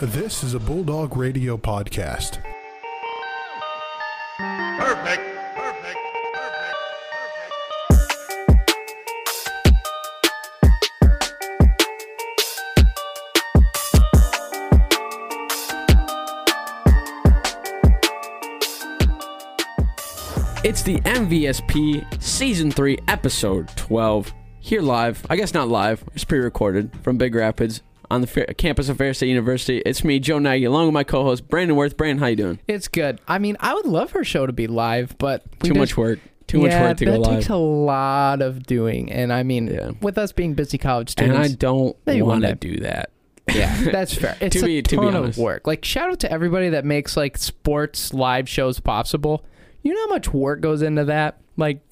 This is a Bulldog Radio podcast. Perfect. Perfect. Perfect. Perfect. It's the MVSP Season 3, Episode 12. Here live. I guess not live. It's pre recorded from Big Rapids on the Ferris, campus of Ferris State University. It's me, Joe Nagy, along with my co host, Brandon Worth. Brandon, how you doing? It's good. I mean, I would love her show to be live, but Too just- much work. Too much work to go that live. takes a lot of doing, and I mean, Yeah. with us being busy college students, and I don't want to do that. yeah, that's fair. It's To a be- to ton honest. of work. Like, shout out to everybody that makes like sports live shows possible. You know how much work goes into that? Like,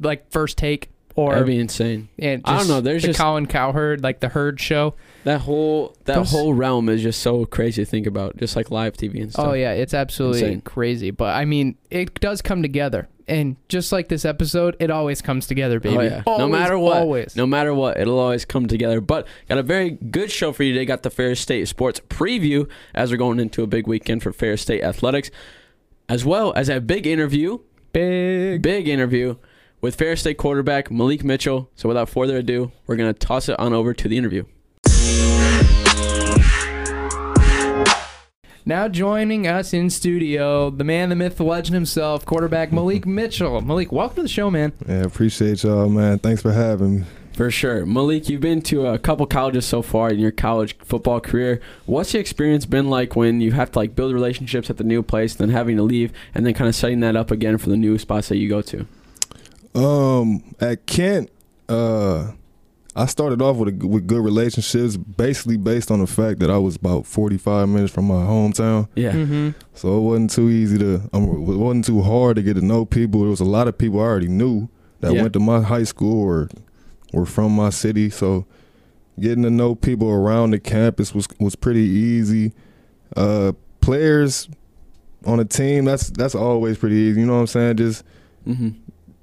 like first take or That'd be insane. and I don't know, there's the just- Colin Cowherd, like the Herd show. That whole that Those- whole realm is just so crazy to think about, just like live TV and oh, stuff. Oh yeah, it's absolutely Insane. crazy. But I mean, it does come together, and just like this episode, it always comes together, baby. Oh, yeah. no Always, matter what, always. no matter what, it'll always come together. But got a very good show for you today. Got the Ferris State Sports preview as we're going into a big weekend for Ferris State athletics, as well as a big interview, big. big interview with Ferris State quarterback Mylik Mitchell. So without further ado, we're gonna toss it on over to the interview. Now joining us in studio, the man, the myth, the legend himself, quarterback Mylik Mitchell. Mylik, welcome to the show, man. Yeah, appreciate y'all, man. Thanks for having me. For sure. Mylik, you've been to a couple colleges so far in your college football career. What's the experience been like when you have to like build relationships at the new place, then having to leave, and then kind of setting that up again for the new spots that you go to? Um, at Kent, uh, I started off with a, with good relationships, basically based on the fact that I was about 45 minutes from my hometown. Yeah. Mm-hmm. So it wasn't too easy to, um, it wasn't too hard to get to know people. There was a lot of people I already knew that Yeah. went to my high school or were from my city. So getting to know people around the campus was was pretty easy. Uh, players on a team, that's that's always pretty easy. You know what I'm saying? Just Mm-hmm.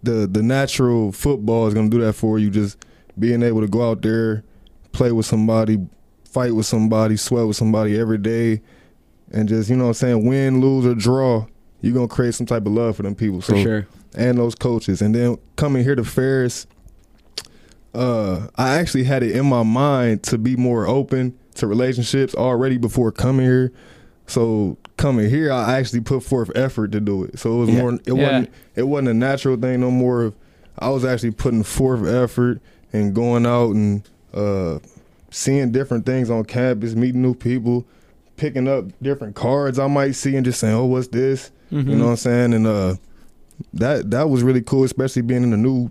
The the natural football is gonna do that for you. Just being able to go out there, play with somebody, fight with somebody, sweat with somebody every day, and just you know what I'm saying, win, lose or draw, you're gonna create some type of love for them people. For sure. and those coaches. And then coming here to Ferris, uh, I actually had it in my mind to be more open to relationships already before coming here. So coming here, I actually put forth effort to do it. So it was Yeah. more. It Yeah. wasn't. It wasn't a natural thing no more. Of I was actually putting forth effort and going out and uh, seeing different things on campus, meeting new people, picking up different cards I might see, and just saying, "Oh, what's this?" Mm-hmm. You know what I'm saying? And uh, that that was really cool, especially being in a new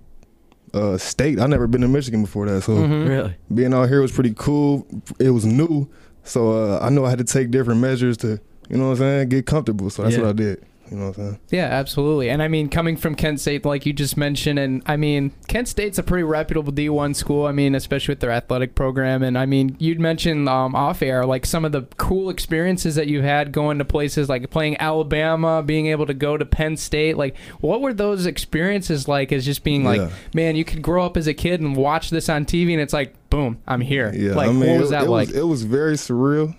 uh, state. I never been to Michigan before that, so Mhm. Really? being out here was pretty cool. It was new, so uh, I know I had to take different measures to, you know what I'm saying, get comfortable. So that's Yeah. what I did. You know what I'm saying? Yeah, absolutely. And I mean, coming from Kent State, like you just mentioned, and I mean, Kent State's a pretty reputable D1 school. I mean, especially with their athletic program. And I mean, you'd mentioned um, off air, like some of the cool experiences that you had going to places like playing Alabama, being able to go to Penn State. Like, what were those experiences like as just being like, Yeah. man, you could grow up as a kid and watch this on TV and it's like, boom, I'm here. Yeah, Like, I mean, what was it, that it like? Was, it was very surreal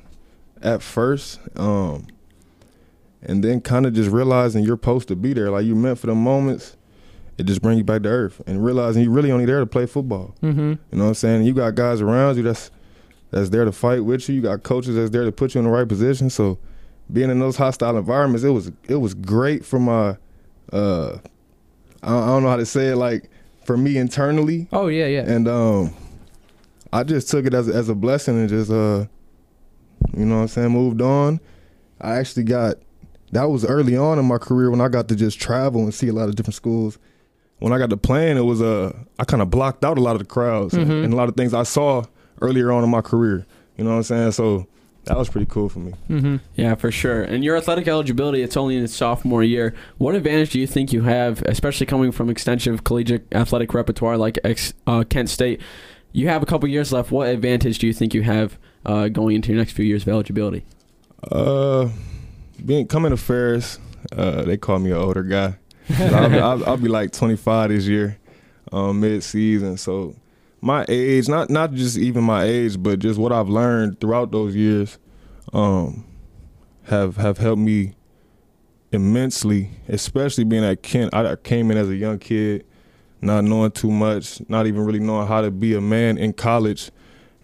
at first, um, and then kind of just realizing you're supposed to be there, like you meant for the moments. It just brings you back to earth, and realizing you're really only there to play football. mm-hmm. You know what I'm saying? You got guys around you that's that's there to fight with you. You got coaches that's there to put you in the right position. So being in those hostile environments, it was it was great for my uh I I don't know how to say it like for me internally Oh, yeah, yeah. and um I just took it as as a blessing and just uh you know what I'm saying moved on. I actually got that was early on in my career when I got to just travel and see a lot of different schools. When I got to playing, it was uh I kind of blocked out a lot of the crowds and, Mhm. and a lot of things I saw earlier on in my career. You know what I'm saying? So that was pretty cool for me. mm-hmm. Yeah, for sure. And your athletic eligibility, it's only in its sophomore year. What advantage do you think you have, especially coming from extensive collegiate athletic repertoire like ex, uh, Kent State? You have a couple years left. What advantage do you think you have uh, going into your next few years of eligibility? Uh, being coming to Ferris, uh, they call me an older guy. I'll, be, I'll, I'll be like 25 this year, um, mid season. So my age, not not just even my age, but just what I've learned throughout those years. um, have have helped me immensely, especially being at Kent. I I came in as a young kid, not knowing too much, not even really knowing how to be a man in college,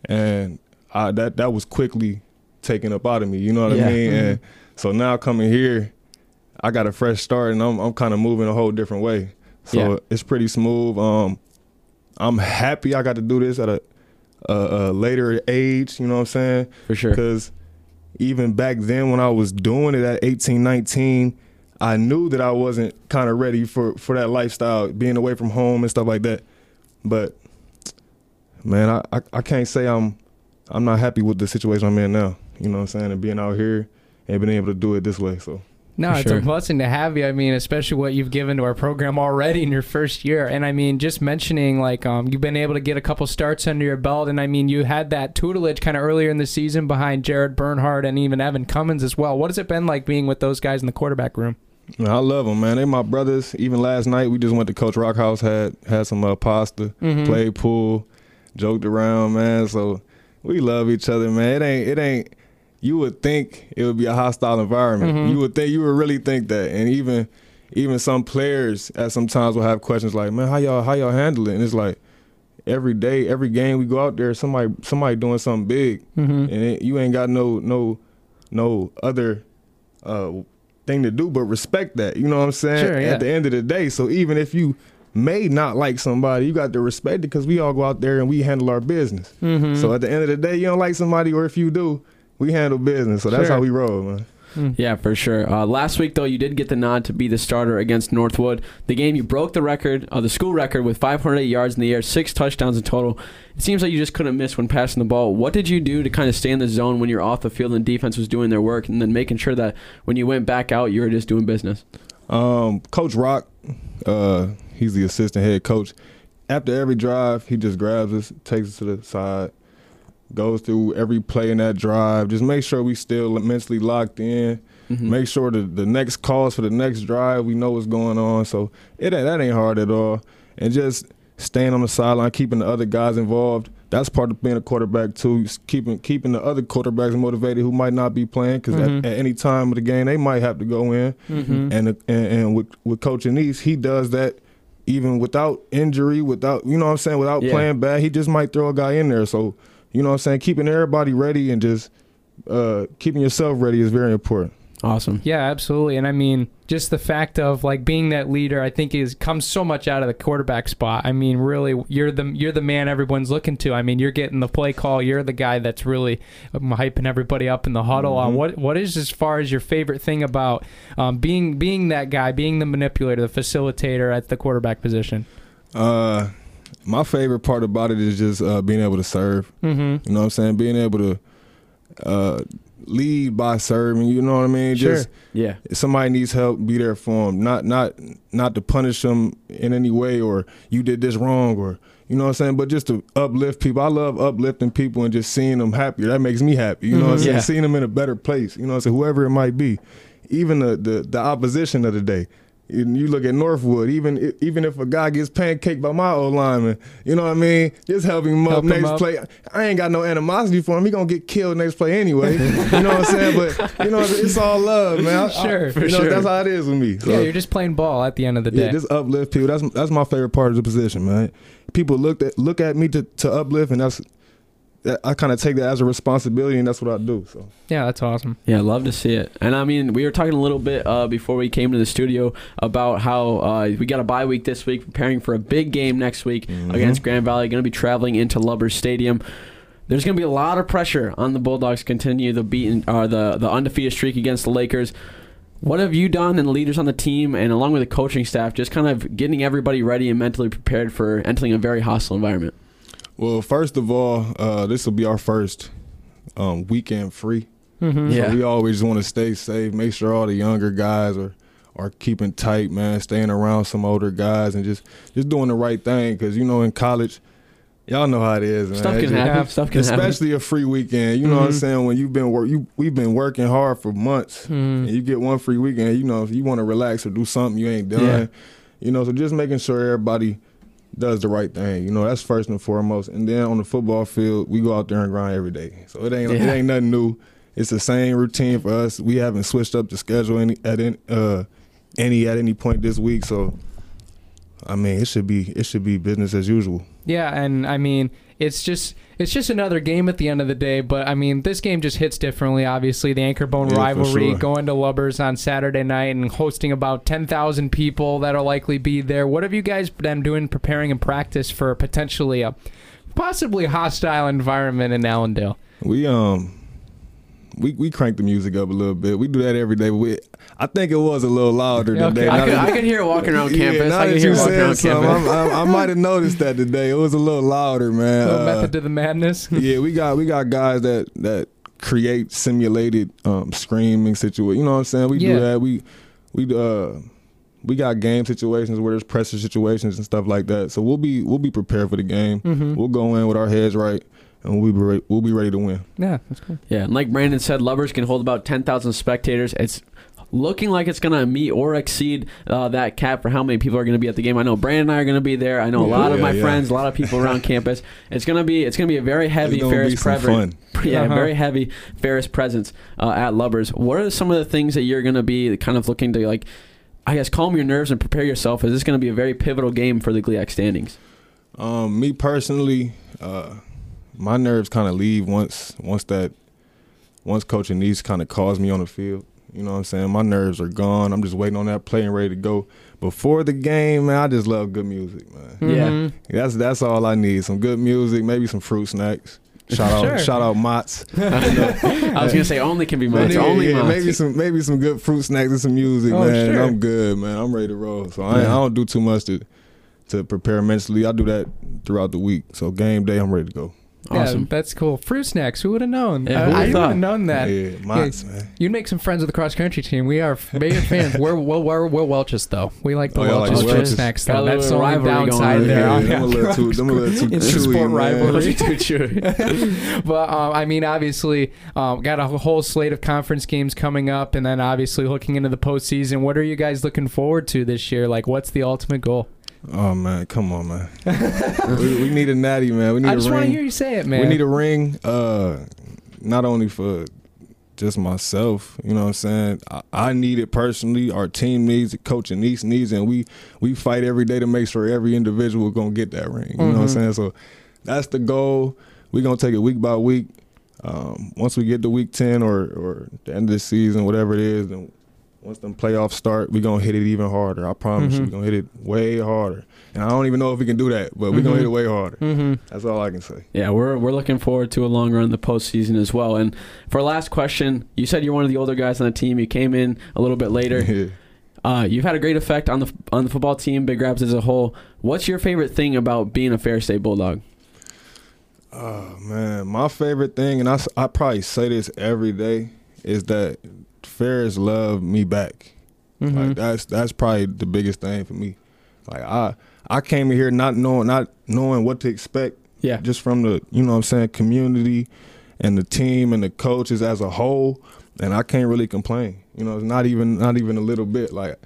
and I, that that was quickly taken up out of me. You know what Yeah. I mean? And so now coming here, I got a fresh start, and I'm I'm kind of moving a whole different way. So Yeah. it's pretty smooth. Um, I'm happy I got to do this at a, a, a later age. You know what I'm saying? For sure. Because even back then, when I was doing it at 18, 19, I knew that I wasn't kind of ready for for that lifestyle, being away from home and stuff like that. But man, I, I, I can't say I'm I'm not happy with the situation I'm in now. You know what I'm saying? And being out here and being able to do it this way. So No, For it's sure. a blessing to have you. I mean, especially what you've given to our program already in your first year. And I mean, just mentioning like um, you've been able to get a couple starts under your belt, and I mean, you had that tutelage kind of earlier in the season behind Jared Bernhardt and even Evan Cummins as well. What has it been like being with those guys in the quarterback room? I love them, man. They're my brothers. Even last night, we just went to Coach Rock House, had had some uh, pasta, Mhm. played pool, joked around, man. So we love each other, man. It ain't it ain't. You would think it would be a hostile environment. Mhm. You would think you would really think that, and even even some players at some times will have questions like, "Man, how y'all how y'all handle it?" And it's like every day, every game we go out there, somebody somebody doing something big, Mm-hmm. and it, you ain't got no no no other uh, thing to do but respect that. You know what I'm saying? Sure, yeah. At the end of the day, so even if you may not like somebody, you got to respect it because we all go out there and we handle our business. Mm-hmm. So at the end of the day, you don't like somebody, or if you do, we handle business. So that's Sure. how we roll, man. Yeah, for sure. Uh, last week, though, you did get the nod to be the starter against Northwood. The game you broke the record, uh, the school record, with 508 yards in the air, six touchdowns in total. It seems like you just couldn't miss when passing the ball. What did you do to kind of stay in the zone when you're off the field and defense was doing their work, and then making sure that when you went back out, you were just doing business? Um, coach Rock, uh, he's the assistant head coach. After every drive, he just grabs us, takes us to the side, goes through every play in that drive. Just make sure we still mentally locked in. Mhm. Make sure the the next calls for the next drive, we know what's going on. So it that ain't hard at all. And just staying on the sideline, keeping the other guys involved. That's part of being a quarterback too. Keeping keeping the other quarterbacks motivated who might not be playing because Mhm. at, at any time of the game they might have to go in. Mm-hmm. And, and and with with Coach Annese, he does that even without injury, without you know what I'm saying, without Yeah. playing bad. He just might throw a guy in there. So you know what I'm saying, keeping everybody ready and just uh, keeping yourself ready is very important. Awesome. Yeah, absolutely. And I mean, just the fact of like being that leader, I think is comes so much out of the quarterback spot. I mean, really, you're the you're the man everyone's looking to. I mean, you're getting the play call. You're the guy that's really um, hyping everybody up in the huddle. On Mhm. what what is as far as your favorite thing about um, being being that guy, being the manipulator, the facilitator at the quarterback position. Uh, my favorite part about it is just uh, being able to serve. Mm-hmm. You know what I'm saying? Being able to uh, lead by serving. You know what I mean? Sure. Just Yeah. if somebody needs help, be there for them. Not not not to punish them in any way or you did this wrong or you know what I'm saying. But just to uplift people. I love uplifting people and just seeing them happier. That makes me happy. You know what I'm Mhm. saying? Yeah. Seeing them in a better place. You know what I'm saying? Whoever it might be, even the the, the opposition of the day. You you look at Northwood, even even if a guy gets pancaked by my old lineman, you know what I mean? Just helping him up Help him next up. play. I ain't got no animosity for him. He gonna get killed next play anyway. you know what I'm saying? But you know, it's all love, man. I- I- Sure, for you know, sure. That's how it is with me. So, Yeah, you're just playing ball at the end of the day. yeah, just uplift people. That's that's my favorite part of the position, man. People look at look at me to, to uplift, and that's that, I kind of take that as a responsibility, and that's what I do. So yeah, that's awesome. Yeah, love to see it. And I mean, we were talking a little bit uh, before we came to the studio about how uh, we got a bye week this week, preparing for a big game next week Mhm. against Grand Valley. Going to be traveling into Lubbers Stadium. There's going to be a lot of pressure on the Bulldogs to continue the beaten or the the undefeated streak against the Lakers. What have you done and the leaders on the team and along with the coaching staff, just kind of getting everybody ready and mentally prepared for entering a very hostile environment? Well, first of all, uh, this will be our first um, weekend free. Mm-hmm. Yeah. So we always want to stay safe, make sure all the younger guys are are keeping tight, man, staying around some older guys and just just doing the right thing because you know in college, y'all know how it is, man. Stuff can just- happen. Stuff can happen. Especially a free weekend, you know what I'm Mhm. saying? When you've been work, you we've been working hard for months, Mm-hmm. and you get one free weekend. You know, if you want to relax or do something you ain't done, Yeah. you know. So just making sure everybody does the right thing. You know, that's first and foremost. And then on the football field, we go out there and grind every day. So it ain't it ain't nothing new. it's the same routine for us. We haven't switched up the schedule any at any, uh, any at any point this week. So, I mean, it should be it should be business as usual. Yeah, and I mean, it's just it's just another game at the end of the day. But I mean, this game just hits differently. Obviously, the Anchor Bone Yeah, rivalry sure. going to Lubbers on Saturday night and hosting about ten thousand people that'll likely be there. What have you guys been doing, preparing and practice for potentially a possibly hostile environment in Allendale? We um we we crank the music up a little bit. We do that every day. But we, I think it was a little louder Yeah, today. okay. I could, that- I could hear it walking around campus. now I could hear walking around something, campus. I'm- I, I might have noticed that today. It was a little louder, man. Little Uh, method to the madness. yeah, we got we got guys that that create simulated um, screaming situation. You know what I'm saying? We Yeah. do that. We we uh we got game situations where there's pressure situations and stuff like that. So we'll be we'll be prepared for the game. Mhm. We'll go in with our heads right, and we'll be re- we'll be ready to win. Yeah, that's cool. Yeah, and like Brandon said, Lubbers can hold about 10,000 spectators. It's looking like it's going to meet or exceed uh, that cap for how many people are going to be at the game. I know Brandon and I are going to be there. I know a Yeah, lot of yeah, my yeah. friends, a lot of people around campus. It's going to be it's going to be a very heavy Ferris presence. Yeah, Uh-huh. very heavy Ferris presence uh, at Lubbers. What are some of the things that you're going to be kind of looking to like I guess calm your nerves and prepare yourself. Is this going to be a very pivotal game for the GLIAC standings? Um, me personally, uh, my nerves kind of leave once once that once Coach Annese kind of calls me on the field. You know what I'm saying? My nerves are gone. I'm just waiting on that play and ready to go. Before the game, man, I just love good music, man. Yeah. Mhm. That's that's all I need. Some good music, maybe some fruit snacks. Shout out, Sure. shout out Mott's. I was going to say only can be mine. It's Yeah, only yeah, mine. maybe some maybe some good fruit snacks and some music, Oh, man. sure. I'm good, man. I'm ready to roll. So I, Yeah. I don't do too much to to prepare mentally. I do that throughout the week. So game day, I'm ready to go. Awesome. Yeah, that's cool. Fruit snacks. Who would have known? Yeah, I, who would've I wouldn't have known that. Yeah, Mott's, man. You'd make some friends with the cross country team. We are major fans. We're we're, we're, we're Welch's though. We like the Oh, y'all like Welch's the fruit Welch's. snacks. Got a Though. little That's the only rivalry going downside on there. Yeah, Oh, them a little too, them a little too It's a chewy, sport man. rivalry. but um, I mean, obviously, um, got a whole slate of conference games coming up, and then obviously looking into the postseason. What are you guys looking forward to this year? Like, what's the ultimate goal? Oh man, come on, man. we, we need a natty, man. We need I just want to hear you say it, man. We need a ring. Uh, not only for just myself, you know what I'm saying. I, I need it personally. Our team needs it. Coach Annese needs, it, and we we fight every day to make sure every individual gonna get that ring. You know what I'm Mhm. saying. So that's the goal. We're gonna take it week by week. Um, once we get to week ten or or the end of the season, whatever it is, then once them playoffs start, we're gonna hit it even harder. I promise you, Mhm. we're gonna hit it way harder. And I don't even know if we can do that, but we're gonna hit it way harder. Mm-hmm. That's all I can say. Yeah, we're we're looking forward to a long run in the postseason as well. And for our last question, you said you're one of the older guys on the team. You came in a little bit later. Yeah. Uh, you've had a great effect on the on the football team, Big Rapids as a whole. What's your favorite thing about being a Ferris State Bulldog? Oh man, my favorite thing, and I, I probably say this every day, is that Ferris love me back. Mm-hmm. Like that's that's probably the biggest thing for me. Like I I came in here not knowing not knowing what to expect Yeah, just from the you know what I'm saying community and the team and the coaches as a whole, and I can't really complain. You know, it's not even not even a little bit. Like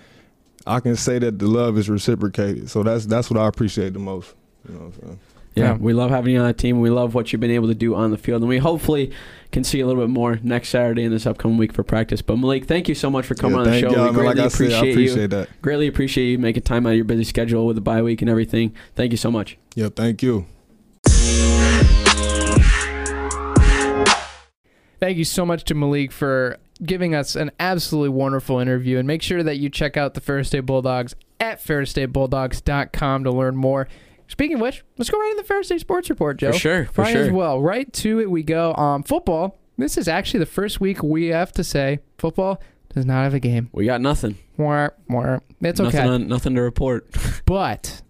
I can say that the love is reciprocated. So that's that's what I appreciate the most. You know what yeah, Yeah. We love having you on the team. We love what you've been able to do on the field, and we hopefully can see a little bit more next Saturday and this upcoming week for practice. But Mylik, thank you so much for coming Yeah, on the show. y'all, we man. greatly Like I said, appreciate, I you. appreciate that. Greatly appreciate you making time out of your busy schedule with the bye week and everything. Thank you so much. Yeah, thank you. Thank you so much to Mylik for giving us an absolutely wonderful interview. And make sure that you check out the Ferris State Bulldogs at ferrisstatebulldogs.com to learn more. Speaking of which, let's go right into the State Sports Report, Joe. For sure, for sure. as well. Right to it we go. Um, football. This is actually the first week we have to say football does not have a game. We got nothing. Mwah, mwah. It's nothing, okay. on, nothing to report. but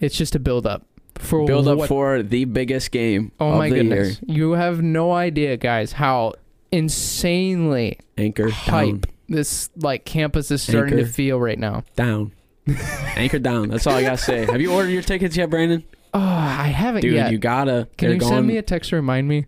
it's just a build up for Build up what for the biggest game Oh my goodness. year. You have no idea, guys, how insanely Anchor hype down, this like campus is starting Anchor. to feel right now. down. Anchor down. That's all I gotta say. Have you ordered your tickets yet, Brandon? Oh, I haven't Dude, yet. you gotta. Can they're you going, send me a text to remind me?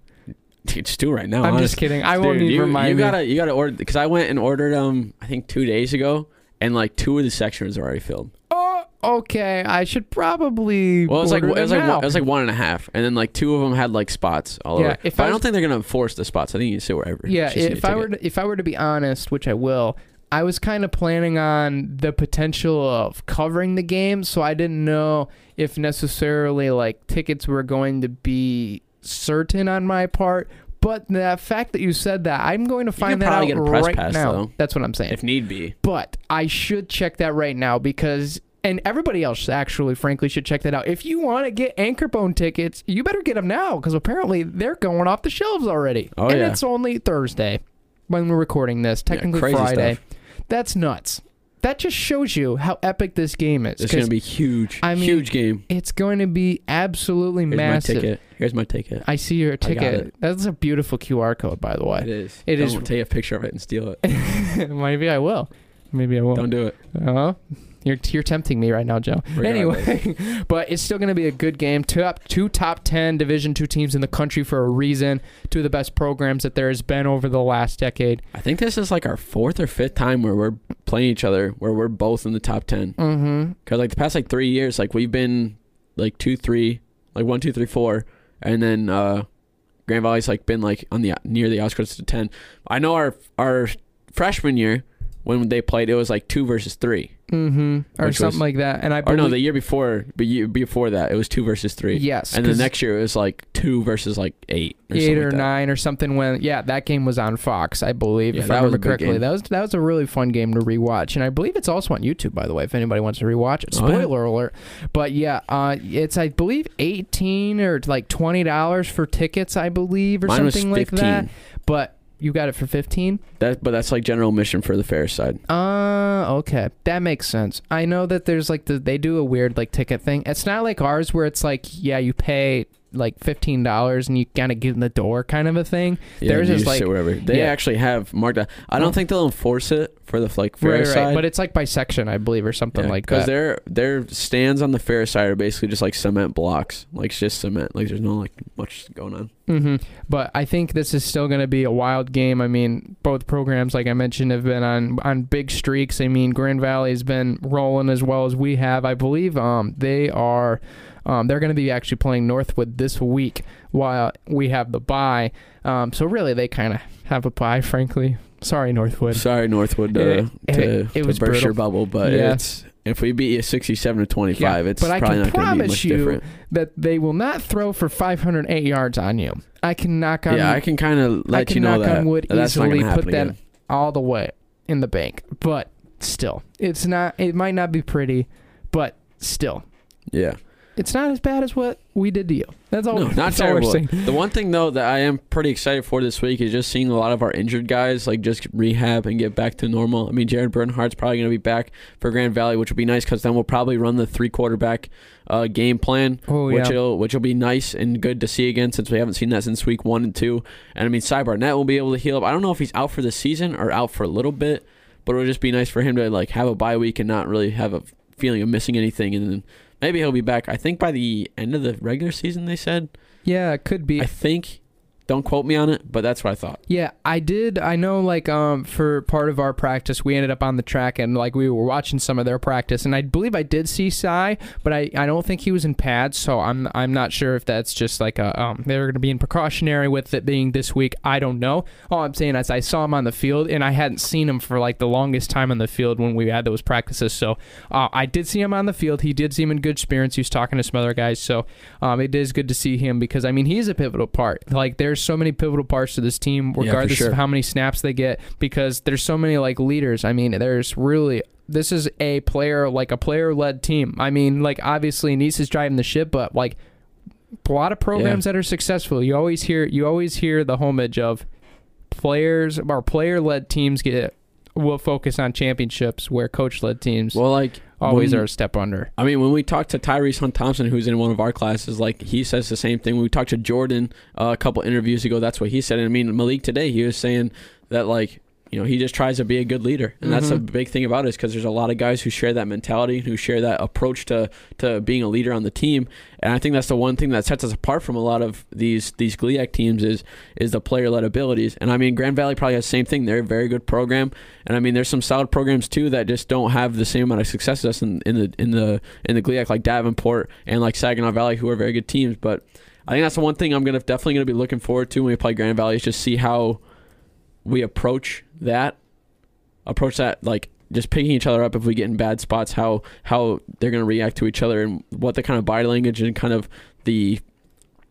Just do right now. I'm just kidding. I won't Dude, need you, remind you me. gotta you gotta order because I went and ordered um I think two days ago and like two of the sections are already filled. oh, okay, I should probably. Well, it was like it was like one, it was like one and a half, and then like two of them had like spots all Yeah, over. if but I I, don't think they're gonna enforce the spots. I think you can sit wherever. Yeah, if I were to, if I were to be honest, which I will, I was kind of planning on the potential of covering the game, so I didn't know if necessarily like tickets were going to be certain on my part. But the fact that you said that, I'm going to find that out get a press right pass, now. though. That's what I'm saying. if need be. but I should check that right now because. And everybody else, actually, frankly, should check that out. If you want to get Anchor Bone tickets, you better get them now because apparently they're going off the shelves already. Oh, and yeah. it's only Thursday when we're recording this. Technically crazy Friday. stuff. That's nuts. That just shows you how epic this game is. It's 'cause gonna be huge. I mean, huge game. It's going to be absolutely massive. Here's massive. my ticket. Here's my ticket. I see your ticket. it. That's a beautiful QR code, by the way. it is. It Don't is- take a picture of it and steal it. Maybe I will. Maybe I won't. Don't do it. Uh, you're you're tempting me right now, Joe. Regardless. Anyway, but it's still going to be a good game. Top two top ten Division two teams in the country for a reason. Two of the best programs that there has been over the last decade. I think this is like our fourth or fifth time where we're playing each other, where we're both in the top ten. Mm-hmm. Cause like the past like three years, like we've been like two, three, like one, two, three, four, and then uh Grand Valley's like been like on the near the outskirts to ten. I know our our freshman year when they played, it was like two versus three. Mm-hmm. Or something was- like that. And I Or no, the year before, but before that, it was two versus three. yes, And the next year it was like two versus like eight, or eight something or like that. nine or something. When yeah, that game was on Fox, I believe, Yeah, if I that was remember correctly. That was that was a really fun game to rewatch, and I believe it's also on YouTube, by the way, if anybody wants to rewatch it. Oh, yeah. Spoiler alert! But yeah, uh, it's I believe eighteen or like twenty dollars for tickets, I believe, or Mine was something like that. But you got it for fifteen. That, but that's like general mission for the Ferris side. Uh, okay, that makes sense. I know that there's like the they do a weird like ticket thing. It's not like ours where it's like yeah, you pay like fifteen dollars and you kind of get in the door kind of a thing. Yeah, you just like- wherever. They yeah. actually have marked out. I don't think they'll enforce it for the like Ferris right, side. right. But it's like by section, I believe, or something like that. because their their stands on the Ferris side are basically just like cement blocks, like it's just cement. Like there's no like much going on. hmm But I think this is still going to be a wild game. I mean, both programs, like I mentioned, have been on on big streaks. I mean, Grand Valley has been rolling as well as we have. I believe um they are. Um, they're going to be actually playing Northwood this week while we have the bye. Um, so really, they kind of have a bye, frankly. Sorry, Northwood. Sorry, Northwood, uh, It- to, it- it to was burst your bubble, but Yeah. it's if we beat you 67 to 25, it's but I probably can not going to be promise much you different. that they will not throw for 508 yards on you. I can knock on Yeah, I can kind of let you know knock that on wood that that's easily going to happen put that all the way in the bank. But still, it's not. It might not be pretty, but still, Yeah. It's not as bad as what we did to you. That's all. No, not that's all we're terrible. The one thing though that I am pretty excited for this week is just seeing a lot of our injured guys like just rehab and get back to normal. I mean, Jared Bernhardt's probably going to be back for Grand Valley, which will be nice because then we'll probably run the three quarterback uh, game plan, Oh which yeah. will which will be nice and good to see again since we haven't seen that since week one and two. And I mean, Cy Barnett will be able to heal up. I don't know if he's out for the season or out for a little bit, but it'll just be nice for him to like have a bye week and not really have a feeling of missing anything, and then. Maybe he'll be back. I think by the end of the regular season, they said. Yeah, it could be. I think. Don't quote me on it, but that's what I thought. Yeah, I did. I know, like, um, for part of our practice, we ended up on the track and like we were watching some of their practice, and I believe I did see Cy, but I, I don't think he was in pads, so I'm I'm not sure if that's just like a um they're going to be in precautionary with it being this week. I don't know. All I'm saying is I saw him on the field, and I hadn't seen him for like the longest time on the field when we had those practices. So uh, I did see him on the field. He did seem in good spirits. He was talking to some other guys, so um, it is good to see him because I mean he's a pivotal part. Like there's so many pivotal parts to this team, regardless sure. of how many snaps they get, because there's so many like leaders. I mean, there's really this is a player like a player led team. I mean, like obviously Nice is driving the ship, but like a lot of programs that are successful, you always hear you always hear the homage of players or player led teams get will focus on championships where coach led teams Well, like always when- are a step under. I mean, when we talked to Tyrese Hunt Thompson, who's in one of our classes, like he says the same thing. When we talked to Jordan uh, a couple interviews ago, that's what he said. And I mean, Mylik today, he was saying that like you know he just tries to be a good leader, and that's a mm-hmm. big thing about it is because there's a lot of guys who share that mentality, who share that approach to to being a leader on the team, and I think that's the one thing that sets us apart from a lot of these these GLIAC teams is is the player led abilities. And I mean Grand Valley probably has the same thing. They're a very good program, and I mean there's some solid programs too that just don't have the same amount of success as us in, in the in the in the GLIAC like Davenport and like Saginaw Valley, who are very good teams, but. I think that's the one thing I'm gonna definitely gonna be looking forward to when we play Grand Valley is just see how we approach that, approach that like just picking each other up if we get in bad spots, how how they're gonna react to each other and what the kind of body language and kind of the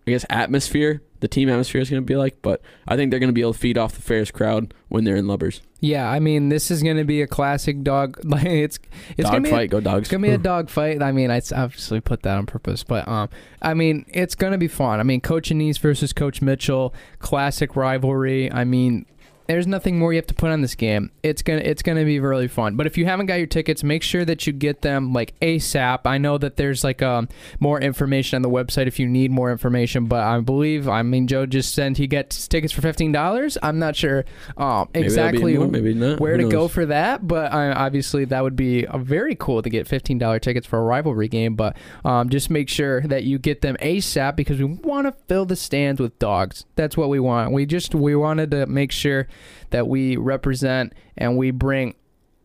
I guess atmosphere, the team atmosphere is gonna be like. But I think they're gonna be able to feed off the Ferris crowd when they're in Lubbers. Yeah, I mean, this is going to be a classic dog. Like it's it's Dog gonna be a- fight, go dogs. It's gonna be a dog fight. I mean, i obviously put that on purpose, but um, I mean, it's gonna be fun. I mean, Coach Annese versus Coach Mitchell, classic rivalry. I mean, there's nothing more you have to put on this game. It's gonna it's gonna be really fun. But if you haven't got your tickets, make sure that you get them like ASAP. I know that there's like um more information on the website if you need more information, but I believe I mean Joe just said he gets tickets for fifteen dollars. I'm not sure um Maybe that'll be exactly more, not. where Who to go for that, but uh, obviously that would be uh, very cool to get fifteen dollar tickets for a rivalry game. But um, just make sure that you get them ASAP because we want to fill the stands with dogs. That's what we want. We just we wanted to make sure that we represent and we bring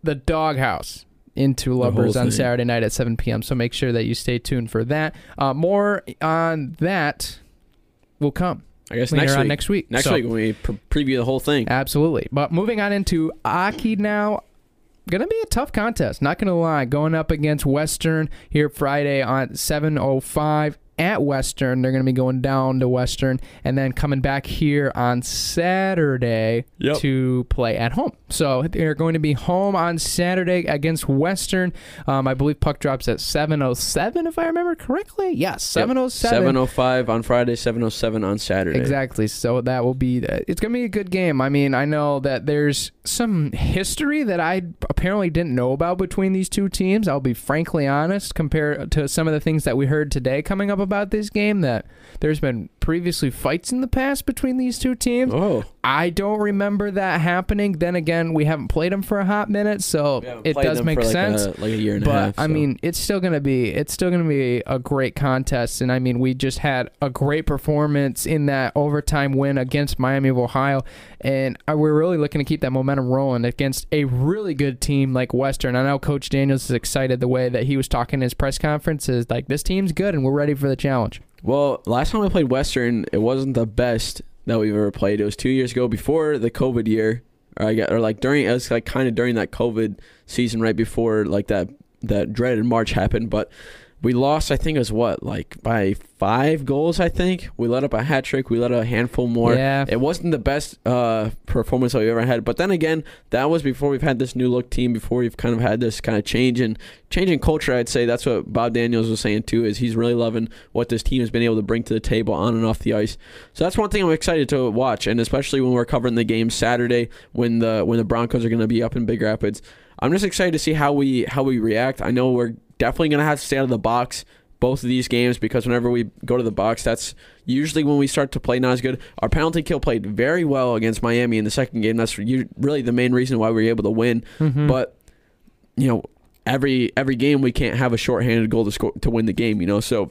the doghouse into Lubbers on. Saturday night at 7 p.m. So make sure that you stay tuned for that. Uh, more on that will come I guess next on week. next week. Next So- week when we pre- preview the whole thing. Absolutely. But moving on into hockey now. Gonna be a tough contest, not gonna lie. Going up against Western here Friday on 7:05 at Western. They're gonna be going down to Western and then coming back here on Saturday Yep. to play at home. So they're going to be home on Saturday against Western. Um, I believe puck drops at 7:07 if I remember correctly. Yes, 7:07. 705 on Friday, 707 on Saturday. Exactly. So that will be. It's gonna be a good game. I mean, I know that there's some history that I apparently didn't know about between these two teams. I'll be frankly honest, compared to some of the things that we heard today coming up about this game. That there's been previously fights in the past between these two teams. Oh, I don't remember that happening. Then again, we haven't played them for a hot minute, so it does make like sense A, like a year and a but half. I so. mean, it's still gonna be it's still gonna be a great contest, and I mean, we just had a great performance in that overtime win against Miami of Ohio, and uh, we're really looking to keep that momentum rolling against a really good team like Western. I know Coach Daniels is excited the way that he was talking in his press conference is like this team's good and we're ready for the challenge. Well, last time I played Western, it wasn't the best that we've ever played. It was two years ago, before the COVID year, or I got, or like during it was like kind of during that COVID season, right before like that that dreaded March happened. But we lost. I think it was what like by five goals. I think we let up a hat trick. We let a handful more. Yeah. It wasn't the best uh, performance that we ever had, but then again, that was before we've had this new look team. Before we've kind of had this kind of change and change in culture. I'd say that's what Bob Daniels was saying too. Is he's really loving what this team has been able to bring to the table on and off the ice. So that's one thing I'm excited to watch, and especially when we're covering the game Saturday when the when the Broncos are going to be up in Big Rapids. I'm just excited to see how we how we react. I know we're definitely going to have to stay out of the box both of these games because whenever we go to the box, that's usually when we start to play not as good. Our penalty kill played very well against Miami in the second game. That's really the main reason why we were able to win. Mhm. But you know, every every game we can't have a shorthanded goal to score to win the game. You know, so.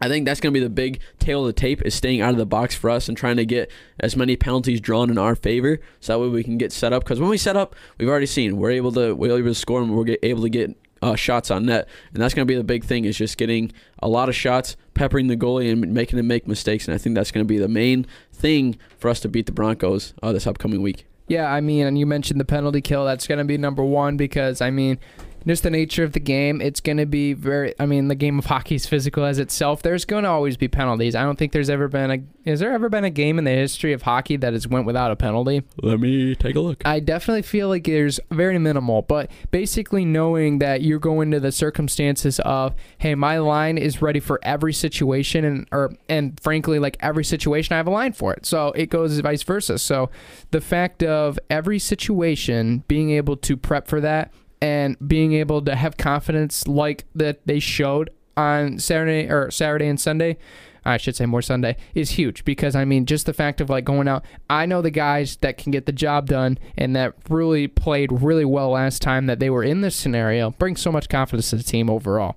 I think that's going to be the big tail of the tape is staying out of the box for us and trying to get as many penalties drawn in our favor, so that way we can get set up. Because when we set up, we've already seen we're able to we're able to score and we're able to get uh, shots on net, and that's going to be the big thing is just getting a lot of shots, peppering the goalie, and making him make mistakes. And I think that's going to be the main thing for us to beat the Broncos uh, this upcoming week. Yeah, I mean, and you mentioned the penalty kill. That's going to be number one because, I mean, just the nature of the game, it's going to be very. I mean, the game of hockey is physical as itself. There's going to always be penalties. I don't think there's ever been a. Is there ever been a game in the history of hockey that has went without a penalty? Let me take a look. I definitely feel like there's very minimal, but basically knowing that you're going to the circumstances of, hey, my line is ready for every situation, and or and frankly, like every situation, I have a line for it. So it goes vice versa. So the fact of every situation being able to prep for that and being able to have confidence like that they showed on Saturday or Saturday and Sunday I should say more Sunday, is huge because I mean, just the fact of like going out, I know the guys that can get the job done and that really played really well last time that they were in this scenario brings so much confidence to the team overall.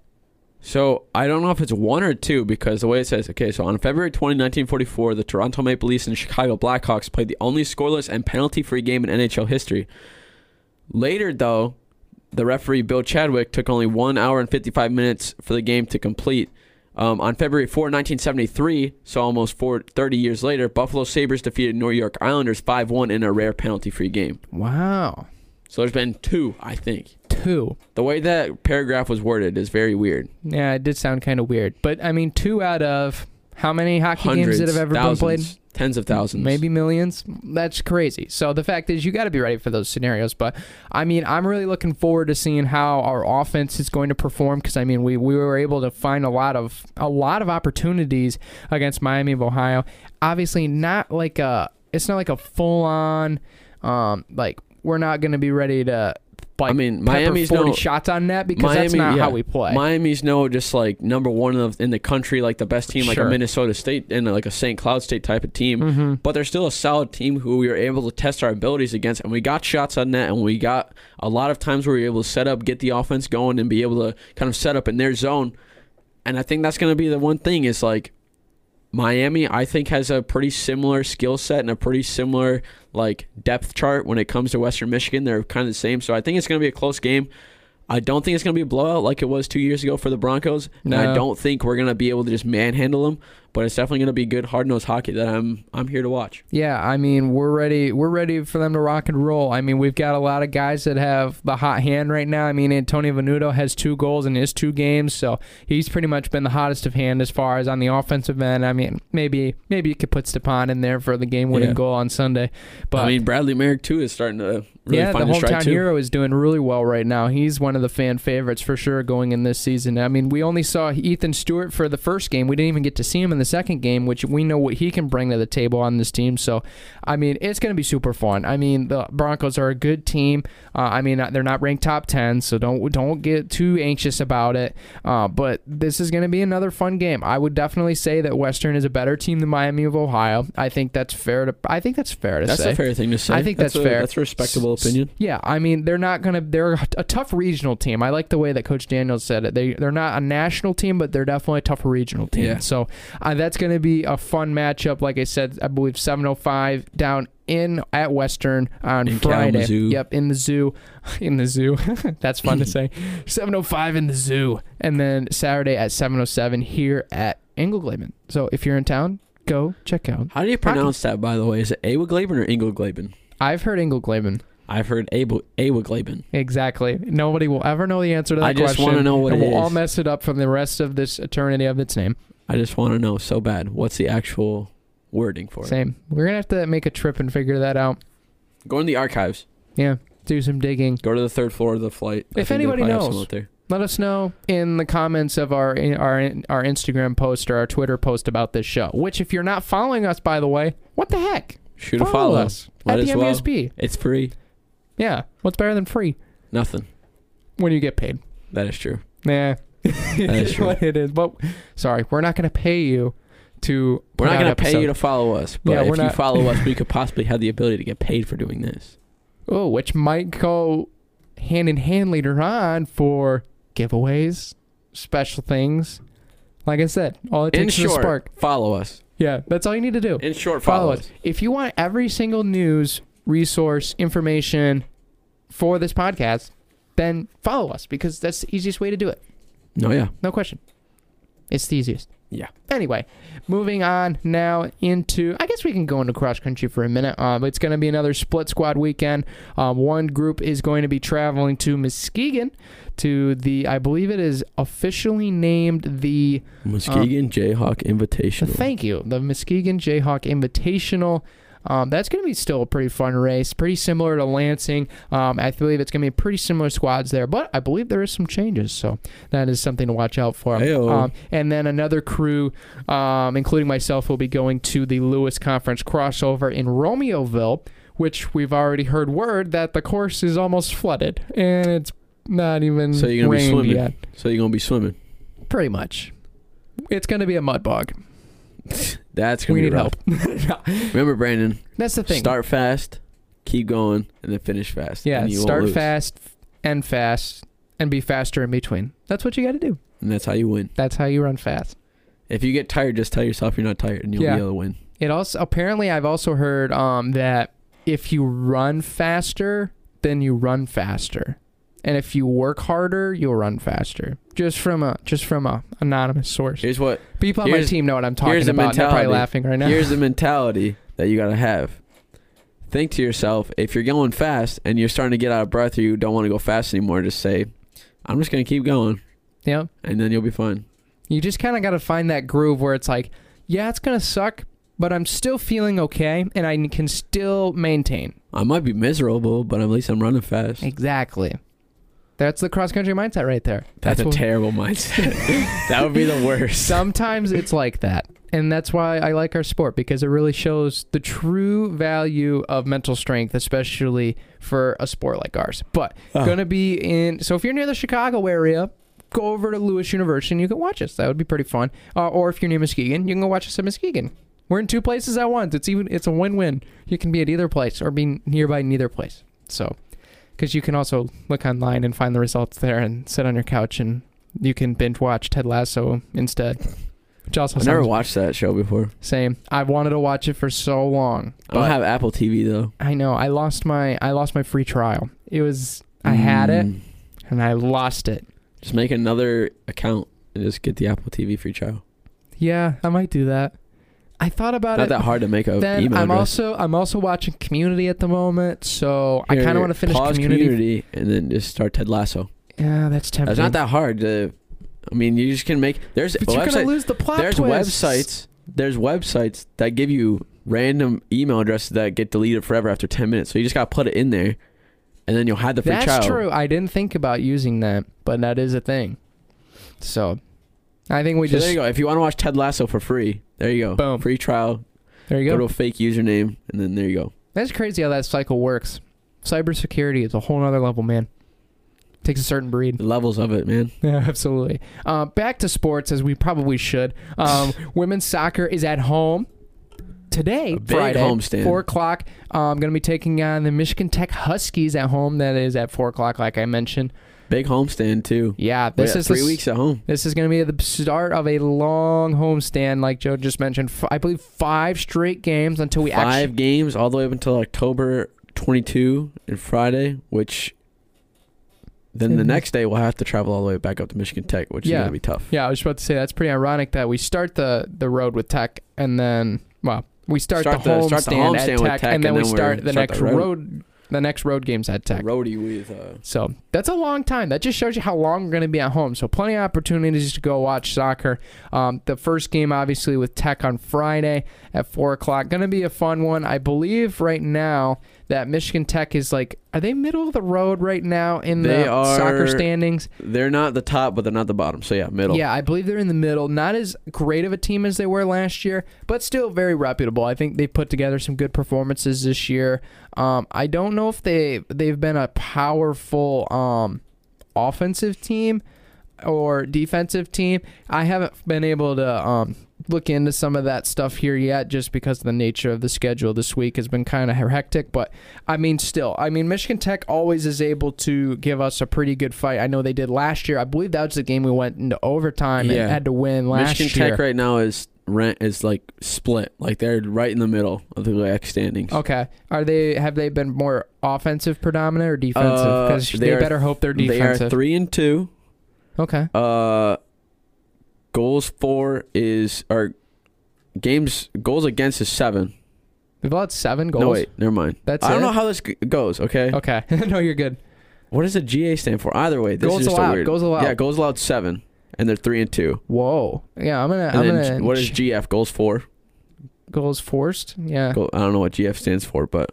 So I don't know if it's one or two because the way it says, okay, so on February 20, 1944, the Toronto Maple Leafs and Chicago Blackhawks played the only scoreless and penalty-free game in NHL history. Later, though, the referee Bill Chadwick took only one hour and 55 minutes for the game to complete. Um, on February 4, 1973, so almost four, 30 years later, Buffalo Sabres defeated New York Islanders 5-1 in a rare penalty-free game. Wow. So there's been two, I think. Two. The way that paragraph was worded is very weird. Yeah, it did sound kind of weird. But I mean, two out of how many hockey Hundreds, games that have ever thousands, been played? tens of thousands. Maybe millions. That's crazy. So the fact is, you got to be ready for those scenarios. But I mean, I'm really looking forward to seeing how our offense is going to perform because I mean, we, we were able to find a lot of a lot of opportunities against Miami of Ohio. Obviously, not like a it's not like a full on um like we're not going to be ready to. Like, I mean, Miami's 40 no- shots on net because that's not yeah. how we play. Miami's no just like number one of in the country, like the best team, like Sure. a Minnesota State and like a St. Cloud State type of team. Mm-hmm. But they're still a solid team who we were able to test our abilities against, and we got shots on net, and we got a lot of times where we were able to set up, get the offense going, and be able to kind of set up in their zone. And I think that's going to be the one thing is like Miami, I think, has a pretty similar skill set and a pretty similar like depth chart when it comes to Western Michigan. They're kind of the same, so I think it's going to be a close game. I don't think it's going to be a blowout like it was two years ago for the Broncos, and I don't think we're going to be able to just manhandle them. But it's definitely going to be good, hard nosed hockey that I'm I'm here to watch. Yeah, I mean, we're ready. We're ready for them to rock and roll. I mean, we've got a lot of guys that have the hot hand right now. I mean, Antonio Venuto has two goals in his two games, so he's pretty much been the hottest of hand as far as on the offensive end. I mean, maybe maybe you could put Stepan in there for the game-winning Yeah. goal on Sunday, but I mean, Bradley Marek too is starting to really yeah, the find his stride hometown too. hero is doing really well right now. He's one of the fan favorites for sure going in this season. I mean, we only saw Ethan Stewart for the first game. We didn't even get to see him in the second game, which we know what he can bring to the table on this team. So, I mean, it's going to be super fun. I mean, the Broncos are a good team. Uh, I mean, they're not ranked top ten, so don't don't get too anxious about it. Uh, but this is going to be another fun game. I would definitely say that Western is a better team than Miami of Ohio. I think that's fair to. I think that's fair to That's say. a fair thing to say. I think that's a, fair. That's a respectable opinion. Yeah, I mean they're not gonna. They're a tough regional team. I like the way that Coach Daniels said it. They they're not a national team, but they're definitely a tough regional team. Yeah. So uh, that's gonna be a fun matchup. Like I said, I believe 7:05 down in at Western on In Friday. Kalamazoo. Yep, in the zoo, in the zoo. that's fun to say. 7:05 in the zoo, and then Saturday at 7:07 here at Engelglaben. So if you're in town, go check out. How do you pronounce that, by the way? Is it Awaglaben or Ingleglaben? I've heard Engelglaben. I've heard Awaglaben. Exactly. Nobody will ever know the answer to that question. I just question. wanna know what and we'll all mess it up from the rest of this eternity of its name. I just want to know so bad. What's the actual wording for it? Same. We're gonna have to make a trip and figure that out. Go in the archives. Yeah. Do some digging. Go to the third floor of the flight. I If think they anybody probably have some knows. out there. Let us know in the comments of our our our Instagram post or our Twitter post about this show. Which, if you're not following us, by the way, what the heck? Shoot a follow. us Might at the well. MVSP. It's free. Yeah. What's better than free Nothing. when you get paid? That is true. Nah. That is what it is. But sorry, we're not gonna pay you to. We're not going to pay you to follow us, but Yeah, if you not- follow us, we could possibly have the ability to get paid for doing this. Oh, which might go hand in hand later on for giveaways, special things. Like I said, all it In takes is a spark. follow us. Yeah, that's all you need to do. In short, Follow follow, us. us. If you want every single news, resource, information for this podcast, then follow us because that's the easiest way to do it. No, yeah. No question. It's the easiest. Yeah. Anyway, moving on now into, I guess we can go into cross country for a minute. Um, it's going to be another split squad weekend. Um, one group is going to be traveling to Muskegon to the, I believe it is officially named the Muskegon Jayhawk Invitational. Thank you. The Muskegon Jayhawk Invitational. Um, that's going to be still a pretty fun race, pretty similar to Lansing. Um, I believe it's going to be pretty similar squads there, but I believe there is some changes, so that is something to watch out for. Um, and then another crew, um, including myself, will be going to the Lewis Conference crossover in Romeoville, which we've already heard word that the course is almost flooded, and it's not even So you're gonna be swimming. yet. So you're going to be swimming. Pretty much, it's going to be a mud bog. That's gonna we be need rough. help. Remember, Brandon, That's the thing. start fast, keep going, and then finish fast. yeah, and you won't start fast, end fast, and be faster in between. That's what you got to do. and that's how you win. That's how you run fast. If you get tired, just tell yourself you're not tired, and you'll Yeah. be able to win. It also apparently I've also heard um, that if you run faster, then you run faster, and if you work harder, you'll run faster. Just from a just from a anonymous source. Here's what People on my here's- team know what I'm talking here's the about. They're probably mentality. laughing right now. Here's the mentality that you gotta have. Think to yourself, if you're going fast and you're starting to get out of breath or you don't want to go fast anymore, just say, I'm just gonna keep going yeah. and then you'll be fine. You just kind of got to find that groove where it's like, yeah, it's gonna suck, but I'm still feeling okay, and I can still maintain. I might be miserable, but at least I'm running fast. Exactly. That's the cross country mindset right there. That's, a what- terrible mindset. that would be the worst. Sometimes it's like that. And that's why I like our sport because it really shows the true value of mental strength, especially for a sport like ours. But Oh. going to be in, so if you're near the Chicago area, go over to Lewis University and you can watch us. That would be pretty fun. Uh, or if you're near Muskegon, you can go watch us at Muskegon. We're in two places at once. It's even it's a win-win. You can be at either place or be nearby neither place. So, because you can also look online and find the results there and sit on your couch and you can binge watch Ted Lasso instead. Which also I've never watched that show before. same. I've wanted to watch it for so long. I don't have Apple TV though. I know I lost my I lost my free trial. It was I had it Mm. and I lost it. Just make another account and just get the Apple TV free trial. Yeah, I might do that. I thought about Not it. that hard to make a then email I'm address. also I'm also watching Community at the moment, so I Here, kind of want to finish pause Community. and then just start Ted Lasso. Yeah, that's tempting. It's not that hard to. I mean, you just can make. There's But you're gonna lose the plot There's twists. websites. There's websites that give you random email addresses that get deleted forever after 10 minutes. So you just gotta put it in there, and then you'll have the free child. That's trial. true. I didn't think about using that, but that is a thing. So, I think we so just there you go. If you want to watch Ted Lasso for free, there you go. Boom. Free trial. there you Go. go. to a fake username, and then there you go. That's crazy how that cycle works. Cybersecurity is a whole other level, man. Takes a certain breed. The levels of it, man. Yeah, absolutely. Uh, back to sports, as we probably should. Um, women's soccer is at home today, Friday, homestand. four o'clock. I'm going to be taking on the Michigan Tech Huskies at home. That is at four o'clock, like I mentioned. Big homestand too. Yeah, this got is three weeks at home. This is going to be the start of a long homestand, like Joe just mentioned. F- I believe five straight games until we Five actually. games all the way up until October 22 and Friday, which then the next day we'll have to travel all the way back up to Michigan Tech, which Yeah. is gonna be tough. Yeah, I was about to say that's pretty ironic that we start the the road with Tech and then well we start, Start the, the- homestand start the at Tech, Tech, and then and we then we're- start the start next road. road the next road games at Tech. Roadie with uh, So that's a long time. That just shows you how long we're going to be at home. So plenty of opportunities to go watch soccer. Um, the first game, obviously, with Tech on Friday at four o'clock, going to be a fun one. I believe right now that Michigan Tech is like, are they middle of the road right now in They the soccer standings? they're not the top, but they're not the bottom. So yeah, middle. Yeah, I believe they're in the middle. Not as great of a team as they were last year, but still very reputable. I think they put together some good performances this year. Um, I don't know if they they've been a powerful um, offensive team or defensive team. I haven't been able to um, look into some of that stuff here yet, just because of the nature of the schedule this week has been kind of hectic. But I mean, still, I mean, Michigan Tech always is able to give us a pretty good fight. I know they did last year. I believe that was the game we went into overtime Yeah. and had to win last Michigan year. Tech right now is rent is like split. Like they're right in the middle of the standings. Okay, are they have they been more offensive predominant or defensive? Uh, Because they they, are- better hope they're defensive They are three and two. okay, Uh, goals for is or games goals against is seven. we've allowed seven goals. No wait, never mind. That's I don't it? know how this g- goes. Okay. Okay, no, you're good. What does the GA stand for? Either way, this Goals is just allowed, a weird. goals allowed. Yeah, goals allowed seven, and they're three and two. Whoa, yeah, I'm gonna. And I'm then gonna. What is GF? Goals for? goals forced? Yeah, Goal, I don't know what GF stands for, but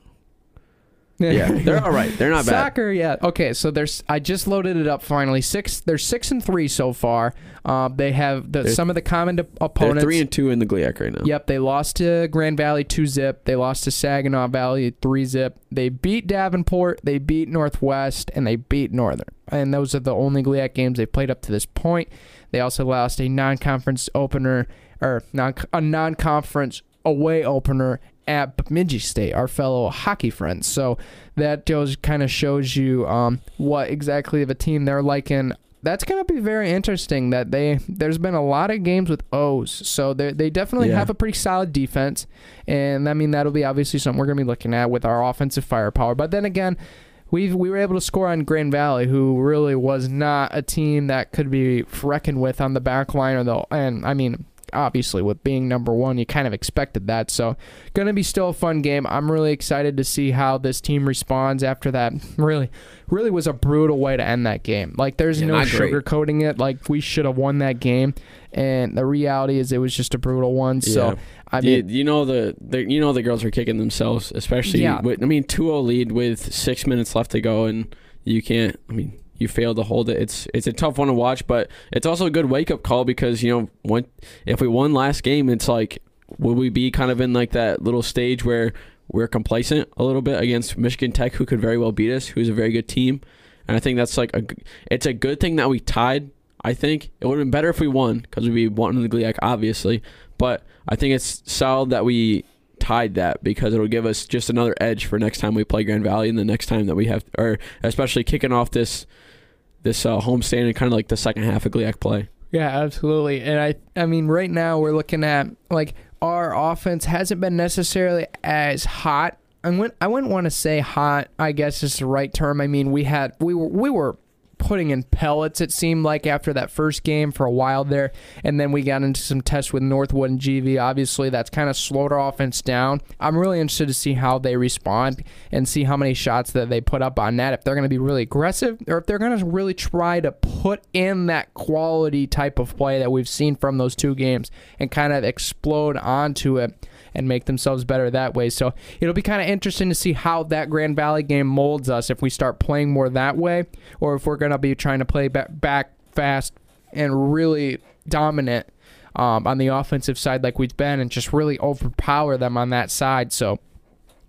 yeah, they're all right. They're not bad. Soccer, yeah. Okay, so there's. I just loaded it up finally. Six. They're six and three so far. Uh, they have the, They're- some of the common They're opponents. three and two in the GLIAC right now. Yep, they lost to Grand Valley 2 zip. They lost to Saginaw Valley 3 zip. They beat Davenport, they beat Northwest, and they beat Northern. And those are the only GLIAC games they've played up to this point. They also lost a non conference opener or non a non-conference away opener at Bemidji State, our fellow hockey friends. So that goes kind of shows you um, what exactly of a team they're like. And that's going to be very interesting. That they there's been a lot of games with O's, so they they definitely Yeah. have a pretty solid defense. And I mean that'll be obviously something we're going to be looking at with our offensive firepower. But then again. We we were able to score on Grand Valley, who really was not a team that could be reckoned with on the back line or the and I mean obviously with being number one, you kind of expected that. So going to be still a fun game. I'm really excited to see how this team responds after that. Really, really was a brutal way to end that game. Like there's Yeah, no sugarcoating it. Like we should have won that game, and the reality is it was just a brutal one. So Yeah. I you, mean, you know the, the you know the girls are kicking themselves, especially. Yeah. With, I mean, 2-0 lead with six minutes left to go, and you can't. I mean, you failed to hold it. It's it's a tough one to watch, but it's also a good wake up call because you know when if we won last game, it's like will we be kind of in like that little stage where we're complacent a little bit against Michigan Tech, who could very well beat us, who's a very good team, and I think that's like a it's a good thing that we tied. I think it would have been better if we won because we'd be wanting the GLIAC, obviously. But I think it's solid that we tied that because it'll give us just another edge for next time we play Grand Valley and the next time that we have, or especially kicking off this this uh, homestand and kind of like the second half of GLIAC play. Yeah, absolutely. And I I mean right now we're looking at like our offense hasn't been necessarily as hot. I wouldn't I wouldn't want to say hot, I guess is the right term. I mean, we had we were we were putting in pellets it seemed like after that first game for a while there. And then we got into some tests with Northwood and GV obviously that's kind of slowed our offense down. I'm really interested to see how they respond and see how many shots that they put up on that. if they're going to be really aggressive or if they're going to really try to put in that quality type of play that we've seen from those two games and kind of explode onto it and make themselves better that way. So it'll be kind of interesting to see how that Grand Valley game molds us if we start playing more that way or if we're going to be trying to play back, fast and really dominant um, on the offensive side like we've been and just really overpower them on that side. So